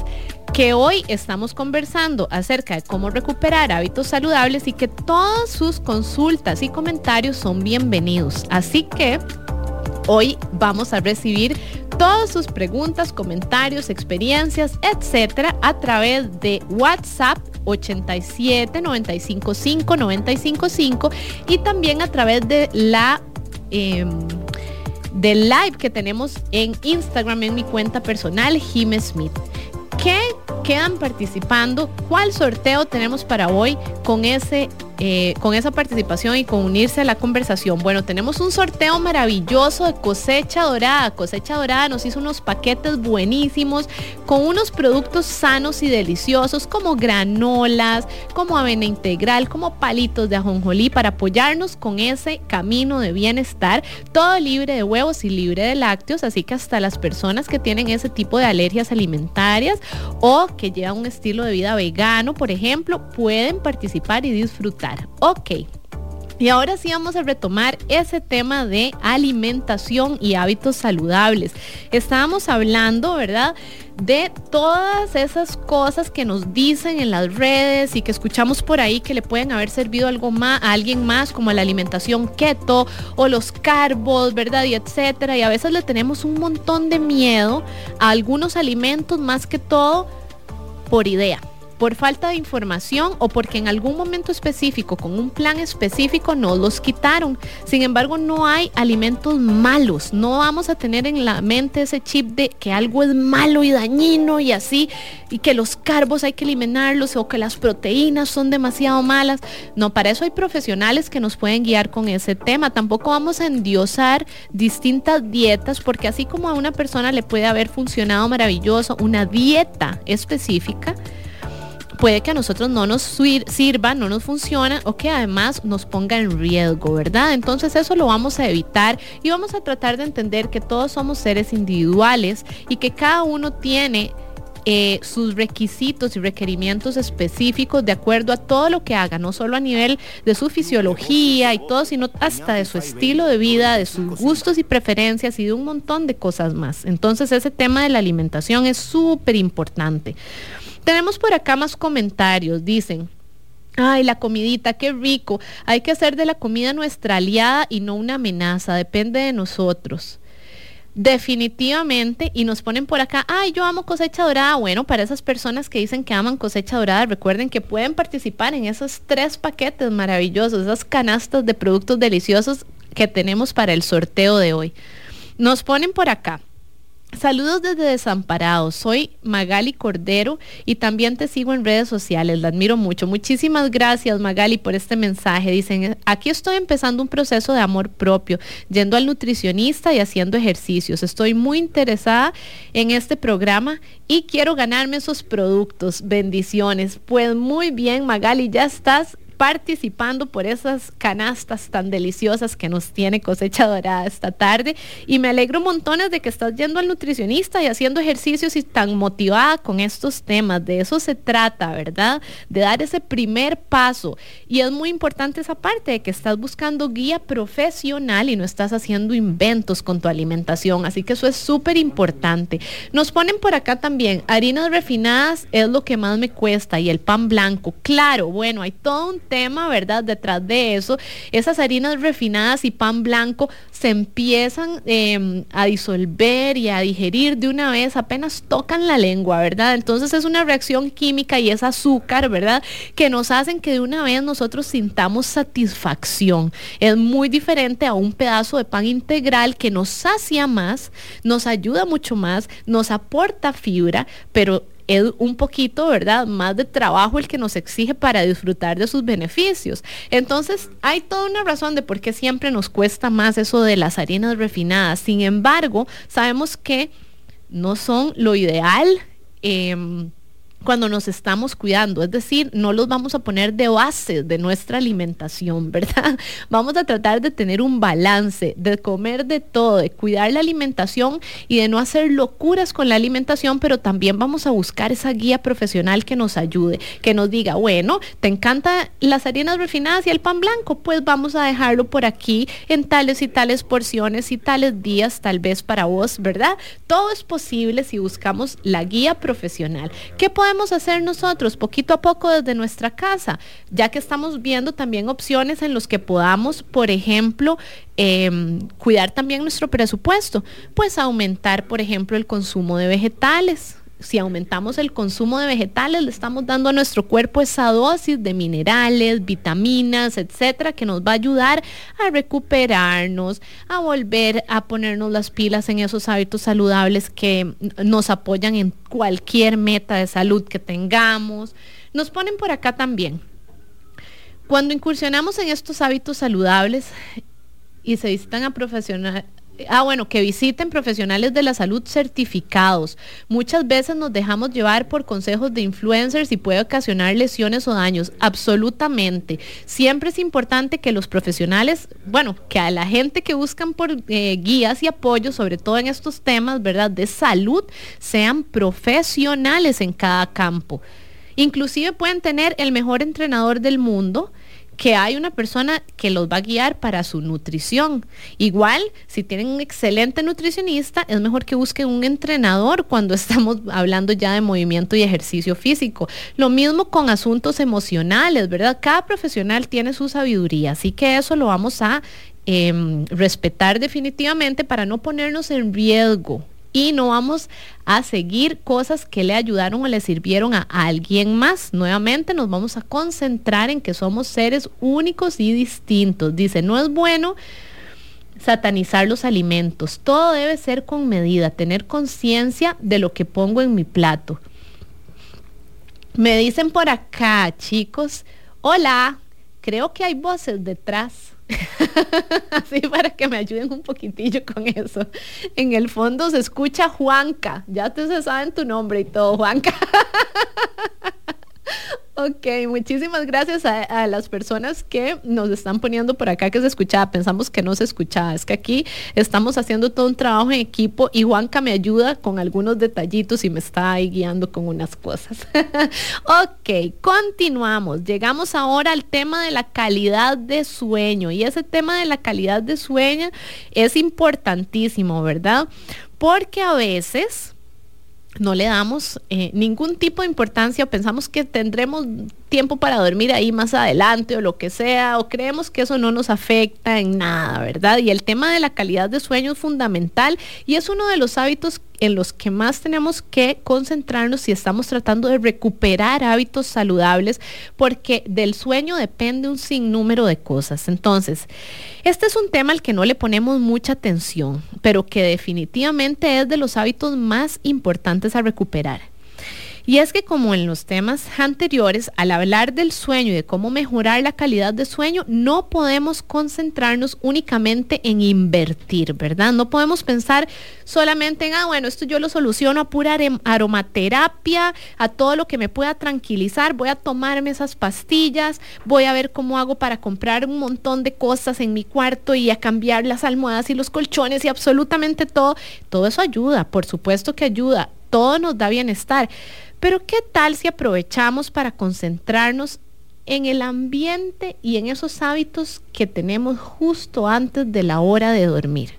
que hoy estamos conversando acerca de cómo recuperar hábitos saludables y que todas sus consultas y comentarios son bienvenidos. Así que hoy vamos a recibir todas sus preguntas, comentarios, experiencias, etcétera, a través de WhatsApp 87 95 5 95 5 y también a través de la eh, del live que tenemos en Instagram en mi cuenta personal, Jim Smith. ¿Qué quedan participando? ¿Cuál sorteo tenemos para hoy con ese eh, con esa participación y con unirse a la conversación. Bueno, tenemos un sorteo maravilloso de cosecha dorada. Cosecha dorada nos hizo unos paquetes buenísimos con unos productos sanos y deliciosos como granolas, como avena integral, como palitos de ajonjolí para apoyarnos con ese camino de bienestar. Todo libre de huevos y libre de lácteos, así que hasta las personas que tienen ese tipo de alergias alimentarias o que llevan un estilo de vida vegano, por ejemplo, pueden participar y disfrutar. Ok. Y ahora sí vamos a retomar ese tema de alimentación y hábitos saludables. Estábamos hablando, ¿verdad? De todas esas cosas que nos dicen en las redes y que escuchamos por ahí que le pueden haber servido algo más a alguien más, como la alimentación keto o los carbos, ¿verdad? Y etcétera. Y a veces le tenemos un montón de miedo a algunos alimentos más que todo por idea por falta de información o porque en algún momento específico, con un plan específico, no los quitaron. Sin embargo, no hay alimentos malos. No vamos a tener en la mente ese chip de que algo es malo y dañino y así, y que los carbos hay que eliminarlos o que las proteínas son demasiado malas. No, para eso hay profesionales que nos pueden guiar con ese tema. Tampoco vamos a endiosar distintas dietas porque así como a una persona le puede haber funcionado maravilloso una dieta específica, puede que a nosotros no nos sirva, no nos funciona o que además nos ponga en riesgo, ¿verdad? Entonces eso lo vamos a evitar y vamos a tratar de entender que todos somos seres individuales y que cada uno tiene eh, sus requisitos y requerimientos específicos de acuerdo a todo lo que haga, no solo a nivel de su fisiología y todo, sino hasta de su estilo de vida, de sus gustos y preferencias y de un montón de cosas más. Entonces ese tema de la alimentación es súper importante. Tenemos por acá más comentarios. Dicen, Ay, la comidita, qué rico. Hay que hacer de la comida nuestra aliada y no una amenaza, depende de nosotros. Definitivamente, y nos ponen por acá, ay, yo amo cosecha dorada. Bueno, para esas personas que dicen que aman cosecha dorada, recuerden que pueden participar en esos tres paquetes maravillosos, esas canastas de productos deliciosos que tenemos para el sorteo de hoy. Nos ponen por acá. Saludos desde Desamparados. Soy Magali Cordero y también te sigo en redes sociales. La admiro mucho. Muchísimas gracias Magali por este mensaje. Dicen, aquí estoy empezando un proceso de amor propio, yendo al nutricionista y haciendo ejercicios. Estoy muy interesada en este programa y quiero ganarme esos productos. Bendiciones. Pues muy bien Magali, ya estás participando por esas canastas tan deliciosas que nos tiene cosecha dorada esta tarde. Y me alegro montones de que estás yendo al nutricionista y haciendo ejercicios y tan motivada con estos temas. De eso se trata, ¿verdad? De dar ese primer paso. Y es muy importante esa parte de que estás buscando guía profesional y no estás haciendo inventos con tu alimentación. Así que eso es súper importante. Nos ponen por acá también, harinas refinadas es lo que más me cuesta y el pan blanco. Claro, bueno, hay todo un tema, ¿verdad? Detrás de eso, esas harinas refinadas y pan blanco se empiezan em, a disolver y a digerir de una vez, apenas tocan la lengua, ¿verdad? Entonces es una reacción química y es azúcar, ¿verdad? Que nos hacen que de una vez nosotros sintamos satisfacción. Es muy diferente a un pedazo de pan integral que nos sacia más, nos ayuda mucho más, nos aporta fibra, pero es un poquito, ¿verdad? Más de trabajo el que nos exige para disfrutar de sus beneficios. Entonces, hay toda una razón de por qué siempre nos cuesta más eso de las harinas refinadas. Sin embargo, sabemos que no son lo ideal. Em, cuando nos estamos cuidando, es decir, no los vamos a poner de base de nuestra alimentación, ¿verdad? Vamos a tratar de tener un balance, de comer de todo, de cuidar la alimentación y de no hacer locuras con la alimentación, pero también vamos a buscar esa guía profesional que nos ayude, que nos diga, bueno, ¿te encantan las harinas refinadas y el pan blanco? Pues vamos a dejarlo por aquí en tales y tales porciones y tales días tal vez para vos, ¿verdad? Todo es posible si buscamos la guía profesional. ¿Qué podemos podemos hacer nosotros poquito a poco desde nuestra casa? Ya que estamos viendo también opciones en los que podamos, por ejemplo, em, cuidar también nuestro presupuesto, pues aumentar, por ejemplo, el consumo de vegetales si aumentamos el consumo de vegetales, le estamos dando a nuestro cuerpo esa dosis de minerales, vitaminas, etcétera, que nos va a ayudar a recuperarnos, a volver a ponernos las pilas en esos hábitos saludables que nos apoyan en cualquier meta de salud que tengamos. Nos ponen por acá también. Cuando incursionamos en estos hábitos saludables y se visitan a profesionales, Ah, bueno, que visiten profesionales de la salud certificados. Muchas veces nos dejamos llevar por consejos de influencers y puede ocasionar lesiones o daños. Absolutamente. Siempre es importante que los profesionales, bueno, que a la gente que buscan por eh, guías y apoyo, sobre todo en estos temas, ¿verdad? De salud, sean profesionales en cada campo. Inclusive pueden tener el mejor entrenador del mundo, que hay una persona que los va a guiar para su nutrición. Igual, si tienen un excelente nutricionista, es mejor que busquen un entrenador cuando estamos hablando ya de movimiento y ejercicio físico. Lo mismo con asuntos emocionales, ¿verdad? Cada profesional tiene su sabiduría, así que eso lo vamos a em, respetar definitivamente para no ponernos en riesgo y no vamos a seguir cosas que le ayudaron o le sirvieron a alguien más. Nuevamente nos vamos a concentrar en que somos seres únicos y distintos. Dice, no es bueno satanizar los alimentos. Todo debe ser con medida, tener conciencia de lo que pongo en mi plato. Me dicen por acá, chicos, hola, creo que hay voces detrás. Así para que me ayuden un poquitillo con eso. En el fondo se escucha Juanca. Ya te se saben tu nombre y todo, Juanca. Ok, muchísimas gracias a, las personas que nos están poniendo por acá que se escuchaba. Pensamos que no se escuchaba. Es que aquí estamos haciendo todo un trabajo en equipo y Juanca me ayuda con algunos detallitos y me está ahí guiando con unas cosas. ok, continuamos. Llegamos ahora al tema de la calidad de sueño y ese tema de la calidad de sueño es importantísimo, ¿verdad? Porque a veces no le damos eh, ningún tipo de importancia, pensamos que tendremos tiempo para dormir ahí más adelante o lo que sea, o creemos que eso no nos afecta en nada, ¿verdad? Y el tema de la calidad de sueño es fundamental y es uno de los hábitos en los que más tenemos que concentrarnos si estamos tratando de recuperar hábitos saludables, porque del sueño depende un sinnúmero de cosas. Entonces, este es un tema al que no le ponemos mucha atención, pero que definitivamente es de los hábitos más importantes a recuperar. Y es que como en los temas anteriores, al hablar del sueño y de cómo mejorar la calidad de sueño, no podemos concentrarnos únicamente en invertir, ¿verdad? No podemos pensar solamente en, ah, bueno, esto yo lo soluciono a pura aromaterapia, a todo lo que me pueda tranquilizar, voy a tomarme esas pastillas, voy a ver cómo hago para comprar un montón de cosas en mi cuarto y a cambiar las almohadas y los colchones y absolutamente todo. Todo eso ayuda, por supuesto que ayuda, todo nos da bienestar pero ¿qué tal si aprovechamos para concentrarnos en el ambiente y en esos hábitos que tenemos justo antes de la hora de dormir?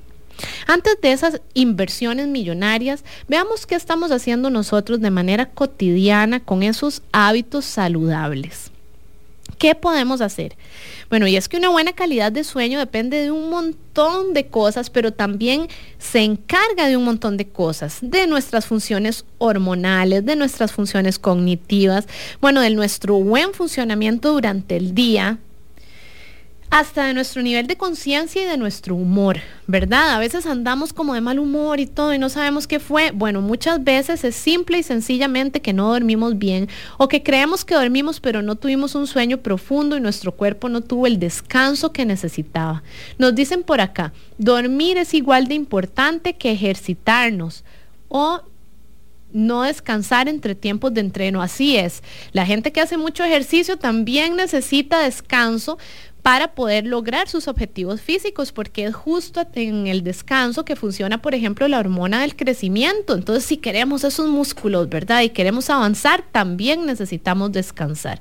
Antes de esas inversiones millonarias, veamos qué estamos haciendo nosotros de manera cotidiana con esos hábitos saludables. ¿Qué podemos hacer? Bueno, y es que una buena calidad de sueño depende de un montón de cosas, pero también se encarga de un montón de cosas, de nuestras funciones hormonales, de nuestras funciones cognitivas, bueno, de nuestro buen funcionamiento durante el día, hasta de nuestro nivel de conciencia y de nuestro humor, ¿verdad? A veces andamos como de mal humor y todo y no sabemos qué fue. Bueno, muchas veces es simple y sencillamente que no dormimos bien o que creemos que dormimos pero no tuvimos un sueño profundo y nuestro cuerpo no tuvo el descanso que necesitaba. Nos dicen por acá, dormir es igual de importante que ejercitarnos o no descansar entre tiempos de entreno. Así es. La gente que hace mucho ejercicio también necesita descanso para poder lograr sus objetivos físicos, porque es justo en el descanso que funciona, por ejemplo, la hormona del crecimiento. Entonces, si queremos esos músculos, ¿verdad? Y queremos avanzar, también necesitamos descansar.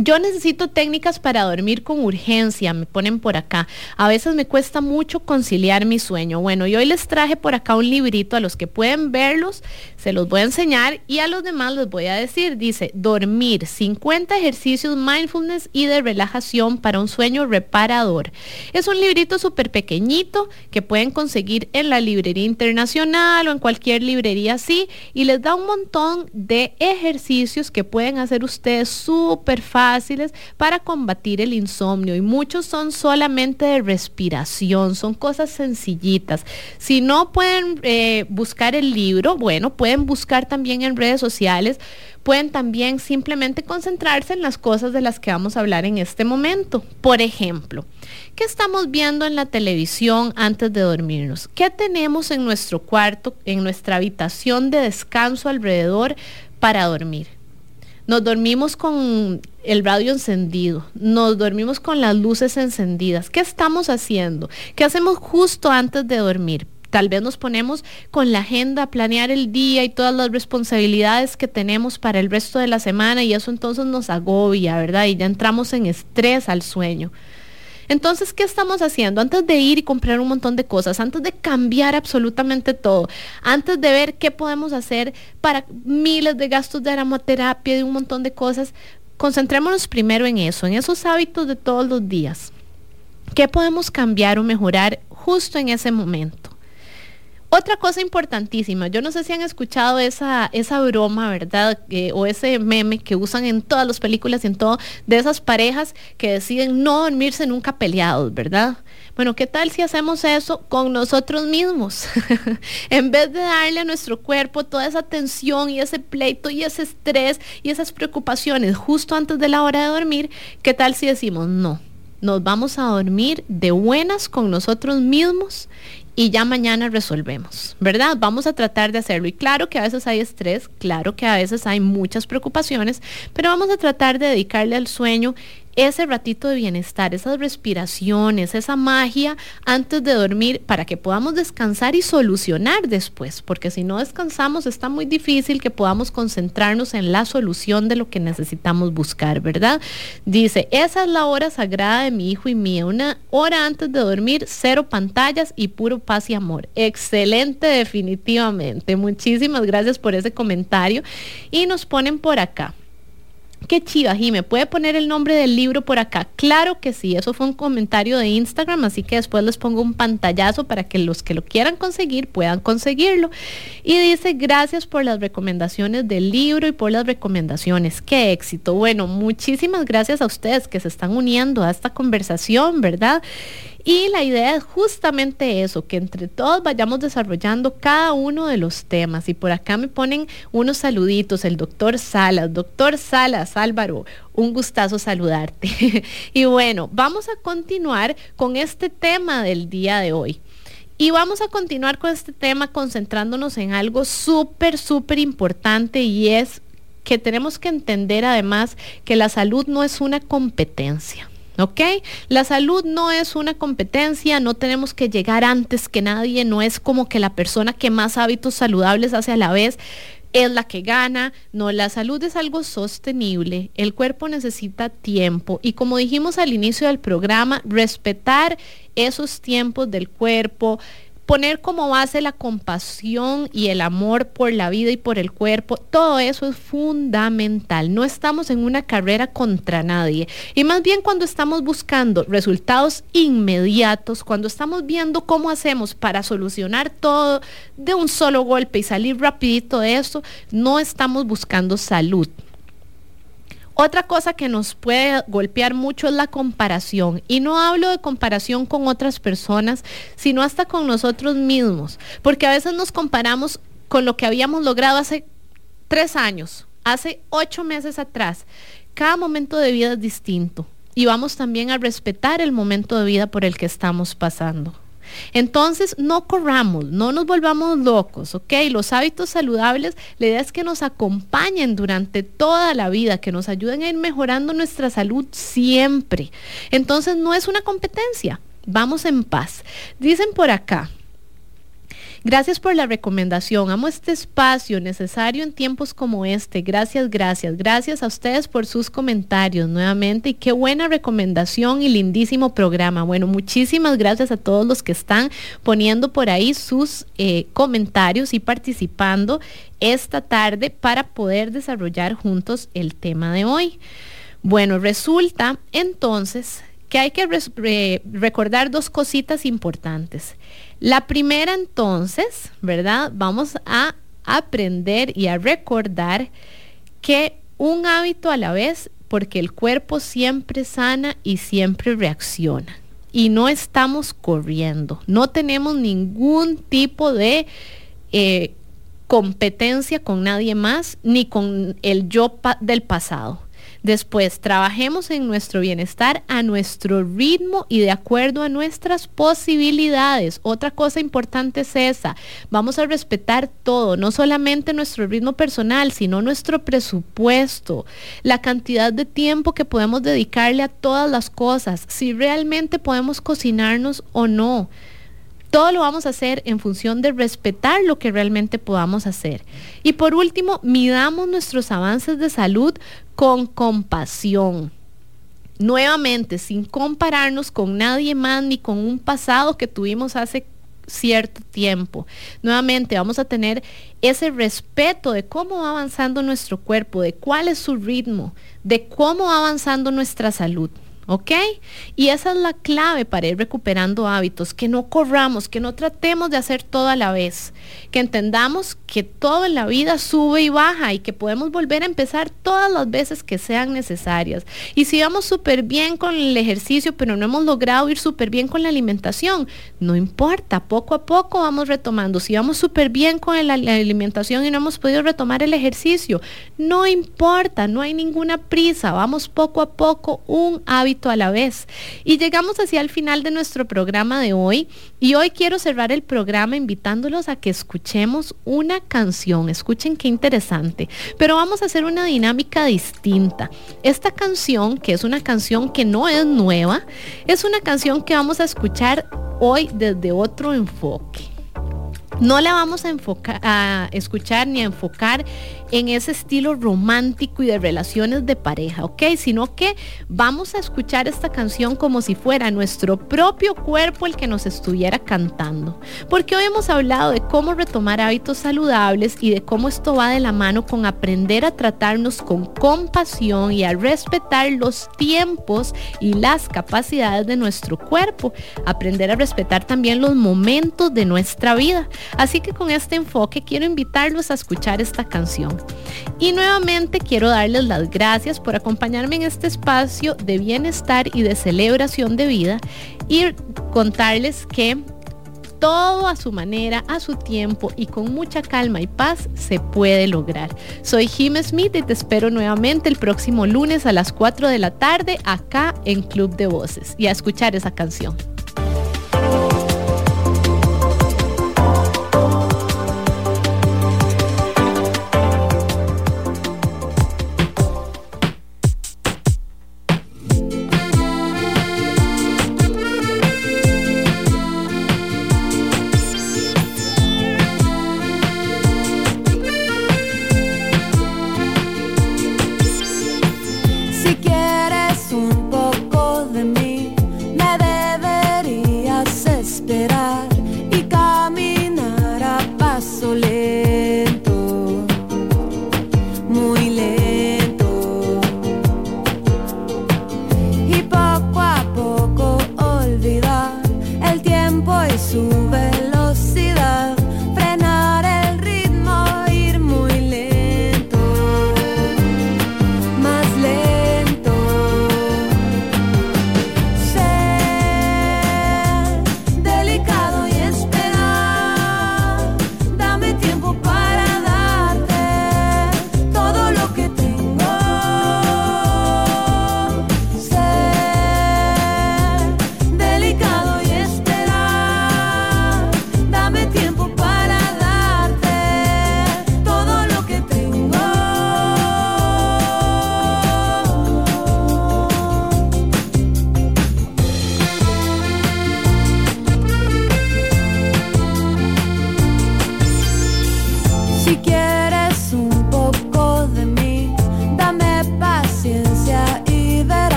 Yo necesito técnicas para dormir con urgencia, me ponen por acá. A veces me cuesta mucho conciliar mi sueño. Bueno, y hoy les traje por acá un librito a los que pueden verlos, se los voy a enseñar y a los demás les voy a decir, dice, dormir, 50 ejercicios mindfulness y de relajación para un sueño reparador. Es un librito súper pequeñito que pueden conseguir en la librería internacional o en cualquier librería así y les da un montón de ejercicios que pueden hacer ustedes súper fáciles para combatir el insomnio y muchos son solamente de respiración, son cosas sencillitas. Si no pueden eh, buscar el libro, bueno, pueden buscar también en redes sociales, pueden también simplemente concentrarse en las cosas de las que vamos a hablar en este momento. Por ejemplo, ¿qué estamos viendo en la televisión antes de dormirnos? ¿Qué tenemos en nuestro cuarto, en nuestra habitación de descanso alrededor para dormir? Nos dormimos con el radio encendido, nos dormimos con las luces encendidas. ¿Qué estamos haciendo? ¿Qué hacemos justo antes de dormir? Tal vez nos ponemos con la agenda a planear el día y todas las responsabilidades que tenemos para el resto de la semana y eso entonces nos agobia, ¿verdad? Y ya entramos en estrés al sueño. Entonces, ¿qué estamos haciendo? Antes de ir y comprar un montón de cosas, antes de cambiar absolutamente todo, antes de ver qué podemos hacer para miles de gastos de aromaterapia, de un montón de cosas, concentrémonos primero en eso, en esos hábitos de todos los días. ¿Qué podemos cambiar o mejorar justo en ese momento? Otra cosa importantísima, yo no sé si han escuchado esa, esa broma, ¿verdad? Eh, o ese meme que usan en todas las películas y en todo, de esas parejas que deciden no dormirse nunca peleados, ¿verdad? Bueno, ¿qué tal si hacemos eso con nosotros mismos? en vez de darle a nuestro cuerpo toda esa tensión y ese pleito y ese estrés y esas preocupaciones justo antes de la hora de dormir, ¿qué tal si decimos no? Nos vamos a dormir de buenas con nosotros mismos y ya mañana resolvemos, ¿verdad? Vamos a tratar de hacerlo. Y claro que a veces hay estrés, claro que a veces hay muchas preocupaciones, pero vamos a tratar de dedicarle al sueño ese ratito de bienestar, esas respiraciones, esa magia antes de dormir para que podamos descansar y solucionar después, porque si no descansamos está muy difícil que podamos concentrarnos en la solución de lo que necesitamos buscar, ¿verdad? Dice, esa es la hora sagrada de mi hijo y mía, una hora antes de dormir, cero pantallas y puro paz y amor. Excelente definitivamente. Muchísimas gracias por ese comentario y nos ponen por acá. Qué chiva, ¿me ¿puede poner el nombre del libro por acá? Claro que sí, eso fue un comentario de Instagram, así que después les pongo un pantallazo para que los que lo quieran conseguir puedan conseguirlo. Y dice, gracias por las recomendaciones del libro y por las recomendaciones. Qué éxito. Bueno, muchísimas gracias a ustedes que se están uniendo a esta conversación, ¿verdad? Y la idea es justamente eso, que entre todos vayamos desarrollando cada uno de los temas. Y por acá me ponen unos saluditos, el doctor Salas, doctor Salas, Álvaro, un gustazo saludarte. y bueno, vamos a continuar con este tema del día de hoy. Y vamos a continuar con este tema concentrándonos en algo súper, súper importante y es que tenemos que entender además que la salud no es una competencia. ¿Ok? La salud no es una competencia, no tenemos que llegar antes que nadie, no es como que la persona que más hábitos saludables hace a la vez es la que gana. No, la salud es algo sostenible, el cuerpo necesita tiempo y como dijimos al inicio del programa, respetar esos tiempos del cuerpo, poner como base la compasión y el amor por la vida y por el cuerpo, todo eso es fundamental. No estamos en una carrera contra nadie. Y más bien cuando estamos buscando resultados inmediatos, cuando estamos viendo cómo hacemos para solucionar todo de un solo golpe y salir rapidito de eso, no estamos buscando salud. Otra cosa que nos puede golpear mucho es la comparación. Y no hablo de comparación con otras personas, sino hasta con nosotros mismos. Porque a veces nos comparamos con lo que habíamos logrado hace tres años, hace ocho meses atrás. Cada momento de vida es distinto. Y vamos también a respetar el momento de vida por el que estamos pasando. Entonces, no corramos, no nos volvamos locos, ¿ok? Los hábitos saludables, la idea es que nos acompañen durante toda la vida, que nos ayuden a ir mejorando nuestra salud siempre. Entonces, no es una competencia, vamos en paz. Dicen por acá, Gracias por la recomendación. Amo este espacio necesario en tiempos como este. Gracias, gracias. Gracias a ustedes por sus comentarios nuevamente y qué buena recomendación y lindísimo programa. Bueno, muchísimas gracias a todos los que están poniendo por ahí sus eh, comentarios y participando esta tarde para poder desarrollar juntos el tema de hoy. Bueno, resulta entonces que hay que recordar dos cositas importantes. La primera entonces, ¿verdad? Vamos a aprender y a recordar que un hábito a la vez, porque el cuerpo siempre sana y siempre reacciona. Y no estamos corriendo, no tenemos ningún tipo de eh, competencia con nadie más, ni con el yo del pasado. Después, trabajemos en nuestro bienestar a nuestro ritmo y de acuerdo a nuestras posibilidades. Otra cosa importante es esa. Vamos a respetar todo, no solamente nuestro ritmo personal, sino nuestro presupuesto, la cantidad de tiempo que podemos dedicarle a todas las cosas, si realmente podemos cocinarnos o no. Todo lo vamos a hacer en función de respetar lo que realmente podamos hacer. Y por último, midamos nuestros avances de salud con compasión. Nuevamente, sin compararnos con nadie más ni con un pasado que tuvimos hace cierto tiempo. Nuevamente vamos a tener ese respeto de cómo va avanzando nuestro cuerpo, de cuál es su ritmo, de cómo va avanzando nuestra salud. ¿Ok? Y esa es la clave para ir recuperando hábitos, que no corramos, que no tratemos de hacer todo a la vez, que entendamos que todo en la vida sube y baja y que podemos volver a empezar todas las veces que sean necesarias. Y si vamos súper bien con el ejercicio, pero no hemos logrado ir súper bien con la alimentación, no importa, poco a poco vamos retomando. Si vamos súper bien con la, la alimentación y no hemos podido retomar el ejercicio, no importa, no hay ninguna prisa, vamos poco a poco un hábito a la vez. Y llegamos hacia el final de nuestro programa de hoy y hoy quiero cerrar el programa invitándolos a que escuchemos una canción. Escuchen qué interesante. Pero vamos a hacer una dinámica distinta. Esta canción, que es una canción que no es nueva, es una canción que vamos a escuchar hoy desde otro enfoque. No la vamos a, enfocar, a escuchar ni a enfocar en ese estilo romántico y de relaciones de pareja, ¿ok? Sino que vamos a escuchar esta canción como si fuera nuestro propio cuerpo el que nos estuviera cantando. Porque hoy hemos hablado de cómo retomar hábitos saludables y de cómo esto va de la mano con aprender a tratarnos con compasión y a respetar los tiempos y las capacidades de nuestro cuerpo. Aprender a respetar también los momentos de nuestra vida. Así que con este enfoque quiero invitarlos a escuchar esta canción. Y nuevamente quiero darles las gracias por acompañarme en este espacio de bienestar y de celebración de vida y contarles que todo a su manera, a su tiempo y con mucha calma y paz se puede lograr. Soy Jim Smith y te espero nuevamente el próximo lunes a las 4 de la tarde acá en Club de Voces y a escuchar esa canción.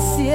Saber qué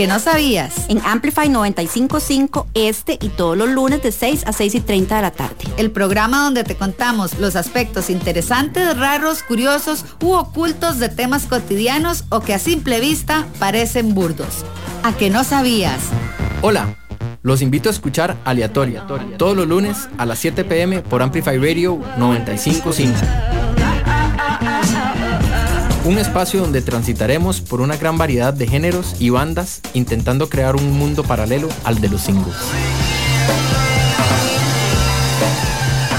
que no sabías? En Amplify 955 este y todos los lunes de 6 a 6 y 30 de la tarde. El programa donde te contamos los aspectos interesantes, raros, curiosos u ocultos de temas cotidianos o que a simple vista parecen burdos. ¿A que no sabías? Hola, los invito a escuchar Aleatoria, todos los lunes a las 7 pm por Amplify Radio 955. Un espacio donde transitaremos por una gran variedad de géneros y bandas intentando crear un mundo paralelo al de los singles.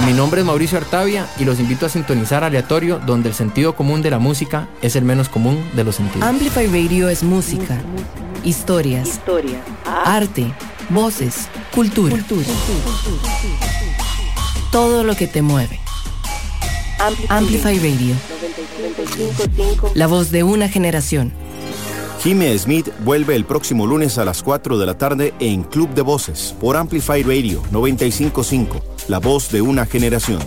Mi nombre es Mauricio Artavia y los invito a sintonizar aleatorio donde el sentido común de la música es el menos común de los sentidos. Amplify Radio es música, historias, arte, voces, cultura. Todo lo que te mueve. Amplify Radio. La voz de una generación. Jimmy Smith vuelve el próximo lunes a las 4 de la tarde en Club de Voces por Amplify Radio 955, la voz de una generación.